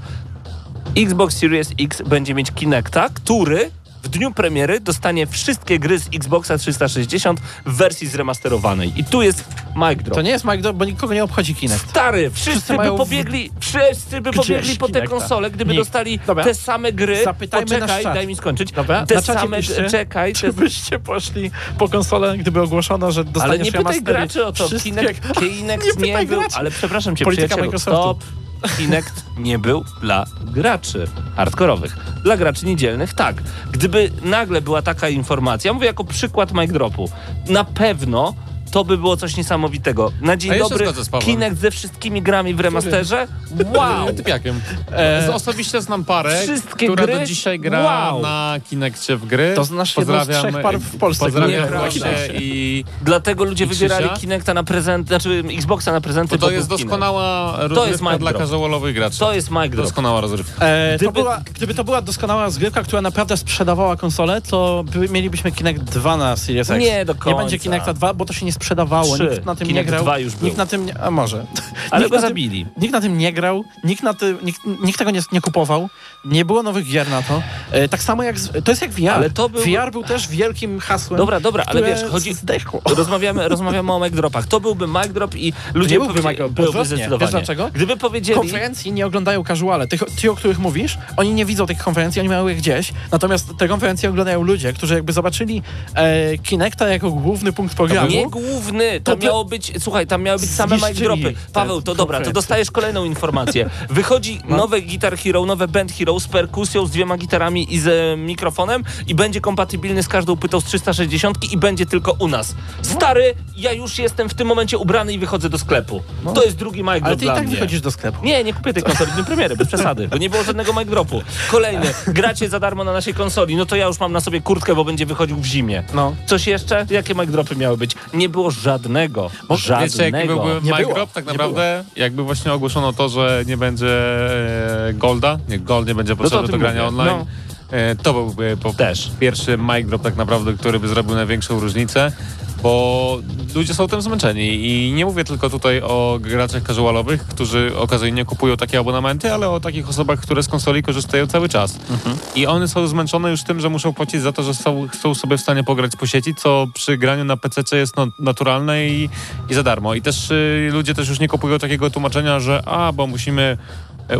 Xbox Series X będzie mieć Kinecta, który w dniu premiery dostanie wszystkie gry z Xboxa 360 w wersji zremasterowanej. I tu jest mic drop. To nie jest Mike, Do- bo nikogo nie obchodzi Kinect. Stary, wszyscy, Wszyscy by mają w- pobiegli, wszyscy by Gdzieś pobiegli po te konsole, gdyby Nikt. dostali Dobra. te same gry. Zapytajmy Poczekaj, daj mi skończyć. Dobra, te same, piszcie, czekaj, Czy byście poszli po konsolę, gdyby ogłoszono, że dostaniesz ale nie pytaj graczy o to. wszystkie- Kinect, Kinect [LAUGHS] Nie nie, był, ale przepraszam cię, Polityka przyjacielu, stop. Kinect nie był dla graczy hardkorowych. Dla graczy niedzielnych tak. Gdyby nagle była taka informacja, mówię jako przykład mic dropu, na pewno to by było coś niesamowitego. Na dzień dobry. Kinect ze wszystkimi grami w remasterze? Wow! [LAUGHS] Typiakiem. E, Z- Osobiście znam parę, wszystkie która gry? do dzisiaj gra Wow. na Kinekcie w gry. To znasz jedną z trzech par w Polsce, Pozdrawiam Kinekcie. i Dlatego ludzie I wybierali? Kinecta na prezent, znaczy Xboxa na prezenty, to, bo to jest Kinect. doskonała jest rozrywka dla casualowych graczy. To jest mic drop. Doskonała rozrywka. E, to Gdyby- była, gdyby to była doskonała rozgrywka, która naprawdę sprzedawała konsolę, to by, mielibyśmy Kinect 2 na Series X. Nie do Nie końca. będzie Kinecta 2, bo to się nie sprzedawało. Trzy. Nikt na tym Kinect nie grał. 2 już był. Nikt na tym nie, a może. Ale nikt go na tym- zabili. Nikt na tym nie grał, nikt, na tym, nikt, nikt tego nie, nie kupował, nie było nowych gier na to. E, tak samo jak, z- to jest jak VR. Ale to był- VR był też wielkim hasłem. Dobra, dobra, ale wiesz, chodzi... Zdechło. Rozmawiamy, rozmawiamy o mic dropach. To byłby mic drop i ludzie nie byłby mic drop, byłby zdecydowanie. Wiesz dlaczego? Gdyby powiedzieli... Konferencji nie oglądają casuale. Tych, ci, o których mówisz, oni nie widzą tych konferencji, oni mają je gdzieś. Natomiast te konferencje oglądają ludzie, którzy jakby zobaczyli e, Kinecta jako główny punkt programu. Nie główny, To by- miało być, słuchaj, tam miały być same mic dropy. Paweł, to dobra, to dostajesz kolejną informację. Wychodzi No. nowe Guitar Hero, nowe Band Hero z perkusją, z dwiema gitarami i z e, mikrofonem i będzie kompatybilny z każdą płytą z 360 i będzie tylko u nas. Stary, ja już jestem w tym momencie ubrany i wychodzę do sklepu. No. To jest drugi mic drop Ale ty i tak mnie. wychodzisz do sklepu. Nie, nie kupię tej konsoli w premiery, bez przesady, bo nie było żadnego mic dropu. Kolejny, gracie za darmo na naszej konsoli, no to ja już mam na sobie kurtkę, bo będzie wychodził w zimie. No. Coś jeszcze? Jakie mic dropy miały być? Nie było żadnego. Wiecie, jaki żadnego. byłby Nie mic było. drop tak Nie naprawdę? Jakby właśnie ogłoszono to, że nie będzie e, Golda, nie, Gold nie będzie No to o potrzebny tym do grania mówię. online. E, to byłby po, Też. pierwszy mic drop tak naprawdę, który by zrobił największą różnicę, bo ludzie są tym zmęczeni i nie mówię tylko tutaj o graczach casualowych, którzy okazyjnie kupują takie abonamenty, ale o takich osobach, które z konsoli korzystają cały czas. I one są zmęczone już tym, że muszą płacić za to, że są, są sobie w stanie pograć po sieci, co przy graniu na PC jest no, naturalne i, i za darmo. I też y, ludzie też już nie kupują takiego tłumaczenia, że a, bo musimy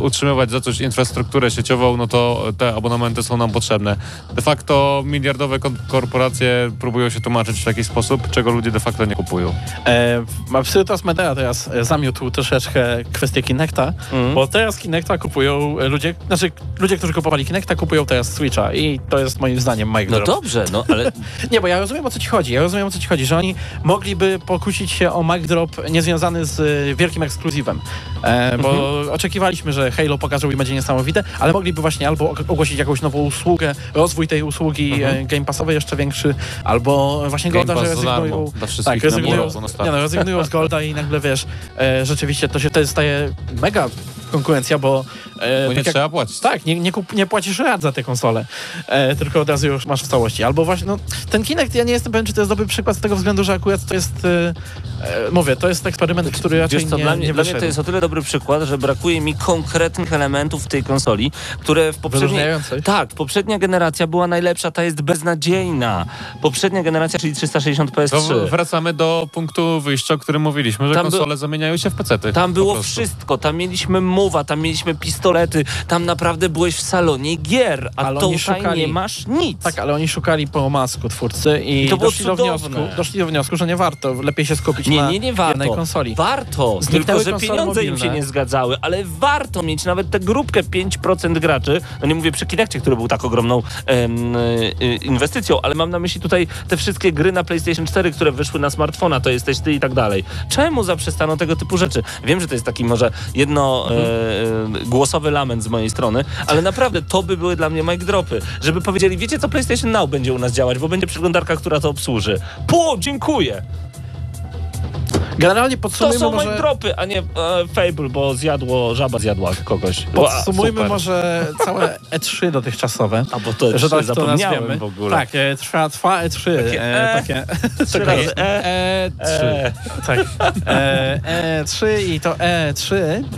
utrzymywać za coś infrastrukturę sieciową, no to te abonamenty są nam potrzebne. De facto miliardowe korporacje próbują się tłumaczyć w taki sposób, czego ludzie de facto nie kupują. E, Psytos Medea teraz e, zamiótł troszeczkę kwestię Kinecta, Mhm. bo teraz Kinecta kupują e, ludzie, znaczy ludzie, którzy kupowali Kinecta kupują teraz Switcha i to jest moim zdaniem Mike No Drop. dobrze, no ale [LAUGHS] Nie, bo ja rozumiem o co ci chodzi. Ja rozumiem o co ci chodzi, że oni mogliby pokusić się o mic drop niezwiązany z y, wielkim ekskluzywem. E, bo Mhm. oczekiwaliśmy, że Halo pokażą i będzie niesamowite, ale mogliby właśnie albo og- ogłosić jakąś nową usługę, rozwój tej usługi e, Game Passowej jeszcze większy, albo właśnie Golda, że rezygnują. Tak, rezygnują, nie no, rezygnują z Golda i nagle wiesz, e, rzeczywiście to się wtedy staje mega konkurencja, bo, e, Bo nie tak jak- trzeba płacić. tak, nie, nie, kup, nie płacisz rad za tę konsolę, e, tylko od razu już masz w całości. Albo właśnie, no, ten Kinect, ja nie jestem pewien, czy to jest dobry przykład z tego względu, że akurat to jest, e, e, mówię, to jest eksperyment, który raczej Wiesz co, nie, dla, mnie, nie dla mnie to jest o tyle dobry przykład, że brakuje mi konkretnych elementów w tej konsoli, które w poprzedniej... Tak, poprzednia generacja była najlepsza, ta jest beznadziejna. Poprzednia generacja, czyli 360 To PS3. wracamy do punktu wyjścia, o którym mówiliśmy, że Tam by- konsole zamieniają się w pecety. Tam było wszystko, tam mieliśmy mowa, tam mieliśmy pistolety, tam naprawdę byłeś w salonie gier, a Ale oni tutaj szukali- nie masz nic. Tak, ale oni szukali po omacku twórcy i, I to doszli, do wniosku, doszli do wniosku, że nie warto, lepiej się skupić Nie, na nie, nie warto. jednej konsoli. Warto, Zniknęły tylko że pieniądze im się mobilne. nie zgadzały, ale warto mieć nawet tę grupkę 5% graczy, no nie mówię przy Kinectie, który był tak ogromną em, y, y, inwestycją, ale mam na myśli tutaj te wszystkie gry na PlayStation 4, które wyszły na smartfona, to jesteś ty i tak dalej. Czemu zaprzestano tego typu rzeczy? Wiem, że to jest taki może jedno e, e, głosowy lament z mojej strony, ale naprawdę to by były dla mnie mic dropy, żeby powiedzieli, wiecie co, PlayStation Now będzie u nas działać, bo będzie przeglądarka, która to obsłuży. Po, dziękuję! Generalnie To podsumujmy są może... moje dropy, a nie e, Fable, bo zjadło, żaba zjadła kogoś. Podsumujmy super. może całe E3 dotychczsowe. A bo to że że tak to zapomniałem w ogóle. Tak, e, trwa, trwa E3. Takie e, e. takie, Trzy [LAUGHS] razy E. E3. E, Tak. E, E3 i to E3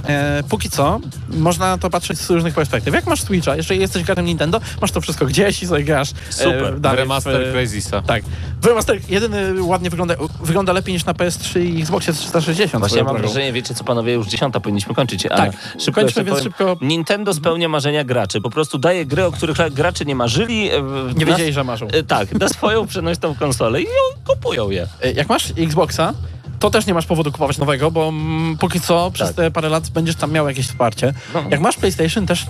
e, póki co można na to patrzeć z różnych perspektyw. Jak masz Switcha, jeżeli jesteś graczem Nintendo, masz to wszystko gdzieś i sobie grasz. Super. E, dalej Remaster w, Crazysa. Tak. Remaster jedyny ładnie wygląda, wygląda lepiej niż na PS3 i Xboxie 360. Właśnie swoją mam drogą. wrażenie, wiecie co panowie, już dziesiąta powinniśmy kończyć. A Tak, szybko kończmy, więc powiem, szybko. Nintendo spełnia marzenia graczy. Po prostu daje gry, o których gracze nie marzyli. e, Nie na- wiedzieli, że marzą. e, Tak, na swoją przenośną konsolę i ją kupują je. E, Jak masz Xboxa, to też nie masz powodu kupować nowego, bo póki co przez Tak. te parę lat będziesz tam miał jakieś wsparcie. No. Jak masz PlayStation też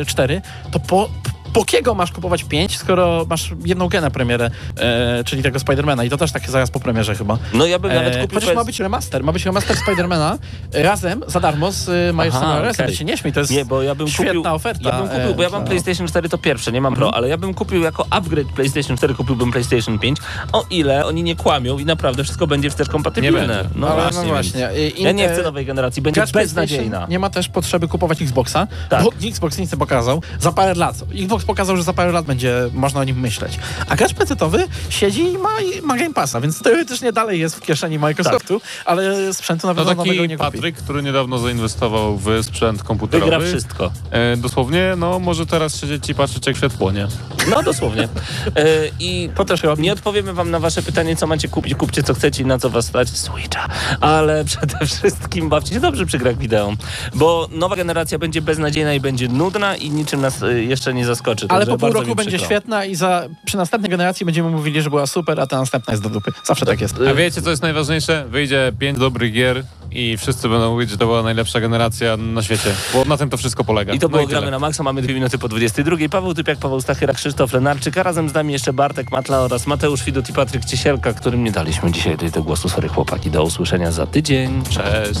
e, 4, to po, po kiego masz kupować 5, skoro masz jedną genę premierę, e, czyli tego Spidermana i to też takie zaraz po premierze chyba. No ja bym nawet E, kupił... chociaż ma być remaster, ma być remaster Spidermana e, razem, za darmo z e, Milesem Aha, Moralesem. okej. Ty się nie śmiej, to jest Nie, bo ja bym świetna kupił, oferta. Ja bym kupił, bo ja mam e, PlayStation 4 to pierwsze, nie mam Pro, ale ja bym kupił jako upgrade PlayStation 4 kupiłbym PlayStation 5, o ile oni nie kłamią i naprawdę wszystko będzie wstecz kompatybilne. Nie będzie. No ale właśnie. no właśnie. I- Ja nie e, chcę nowej generacji, będzie beznadziejna. Nie ma też potrzeby kupować Xboxa, Tak. bo Xbox nic nie pokazał. Za parę lat. Xbox pokazał, że za parę lat będzie można o nim myśleć. A gracz PC-towy siedzi i ma, i ma Game Passa, więc teoretycznie dalej jest w kieszeni Microsoftu, ale sprzętu na To pewno nowego nie kupi. Patryk, który niedawno zainwestował w sprzęt Wygra komputerowy. wszystko. E, dosłownie, no może teraz siedzieć i patrzeć jak świat płonie. No dosłownie. [LAUGHS] E, I To też robi. nie odpowiemy wam na wasze pytanie, co macie kupić. Kupcie co chcecie i na co was stać. Switcha. Ale [LAUGHS] przede wszystkim bawcie się dobrze przy grach wideo. Bo nowa generacja będzie beznadziejna i będzie nudna i niczym nas e, jeszcze nie zaskoczy. Ale po pół roku będzie przykro. świetna i za, przy następnej generacji będziemy mówili, że była super, a ta następna jest do dupy. Zawsze tak jest. A wiecie co jest najważniejsze? Wyjdzie pięć dobrych gier i wszyscy będą mówić, że to była najlepsza generacja na świecie. Bo na tym to wszystko polega. I to no było tyle. Gramy na Maxa, mamy dwie minuty po 22. Paweł Typiak, Paweł Stachyra, Krzysztof Lenarczyk, a razem z nami jeszcze Bartek Matla oraz Mateusz Widut i Patryk Ciesielka, którym nie daliśmy dzisiaj do głosu. Sorry chłopaki, do usłyszenia za tydzień. Cześć.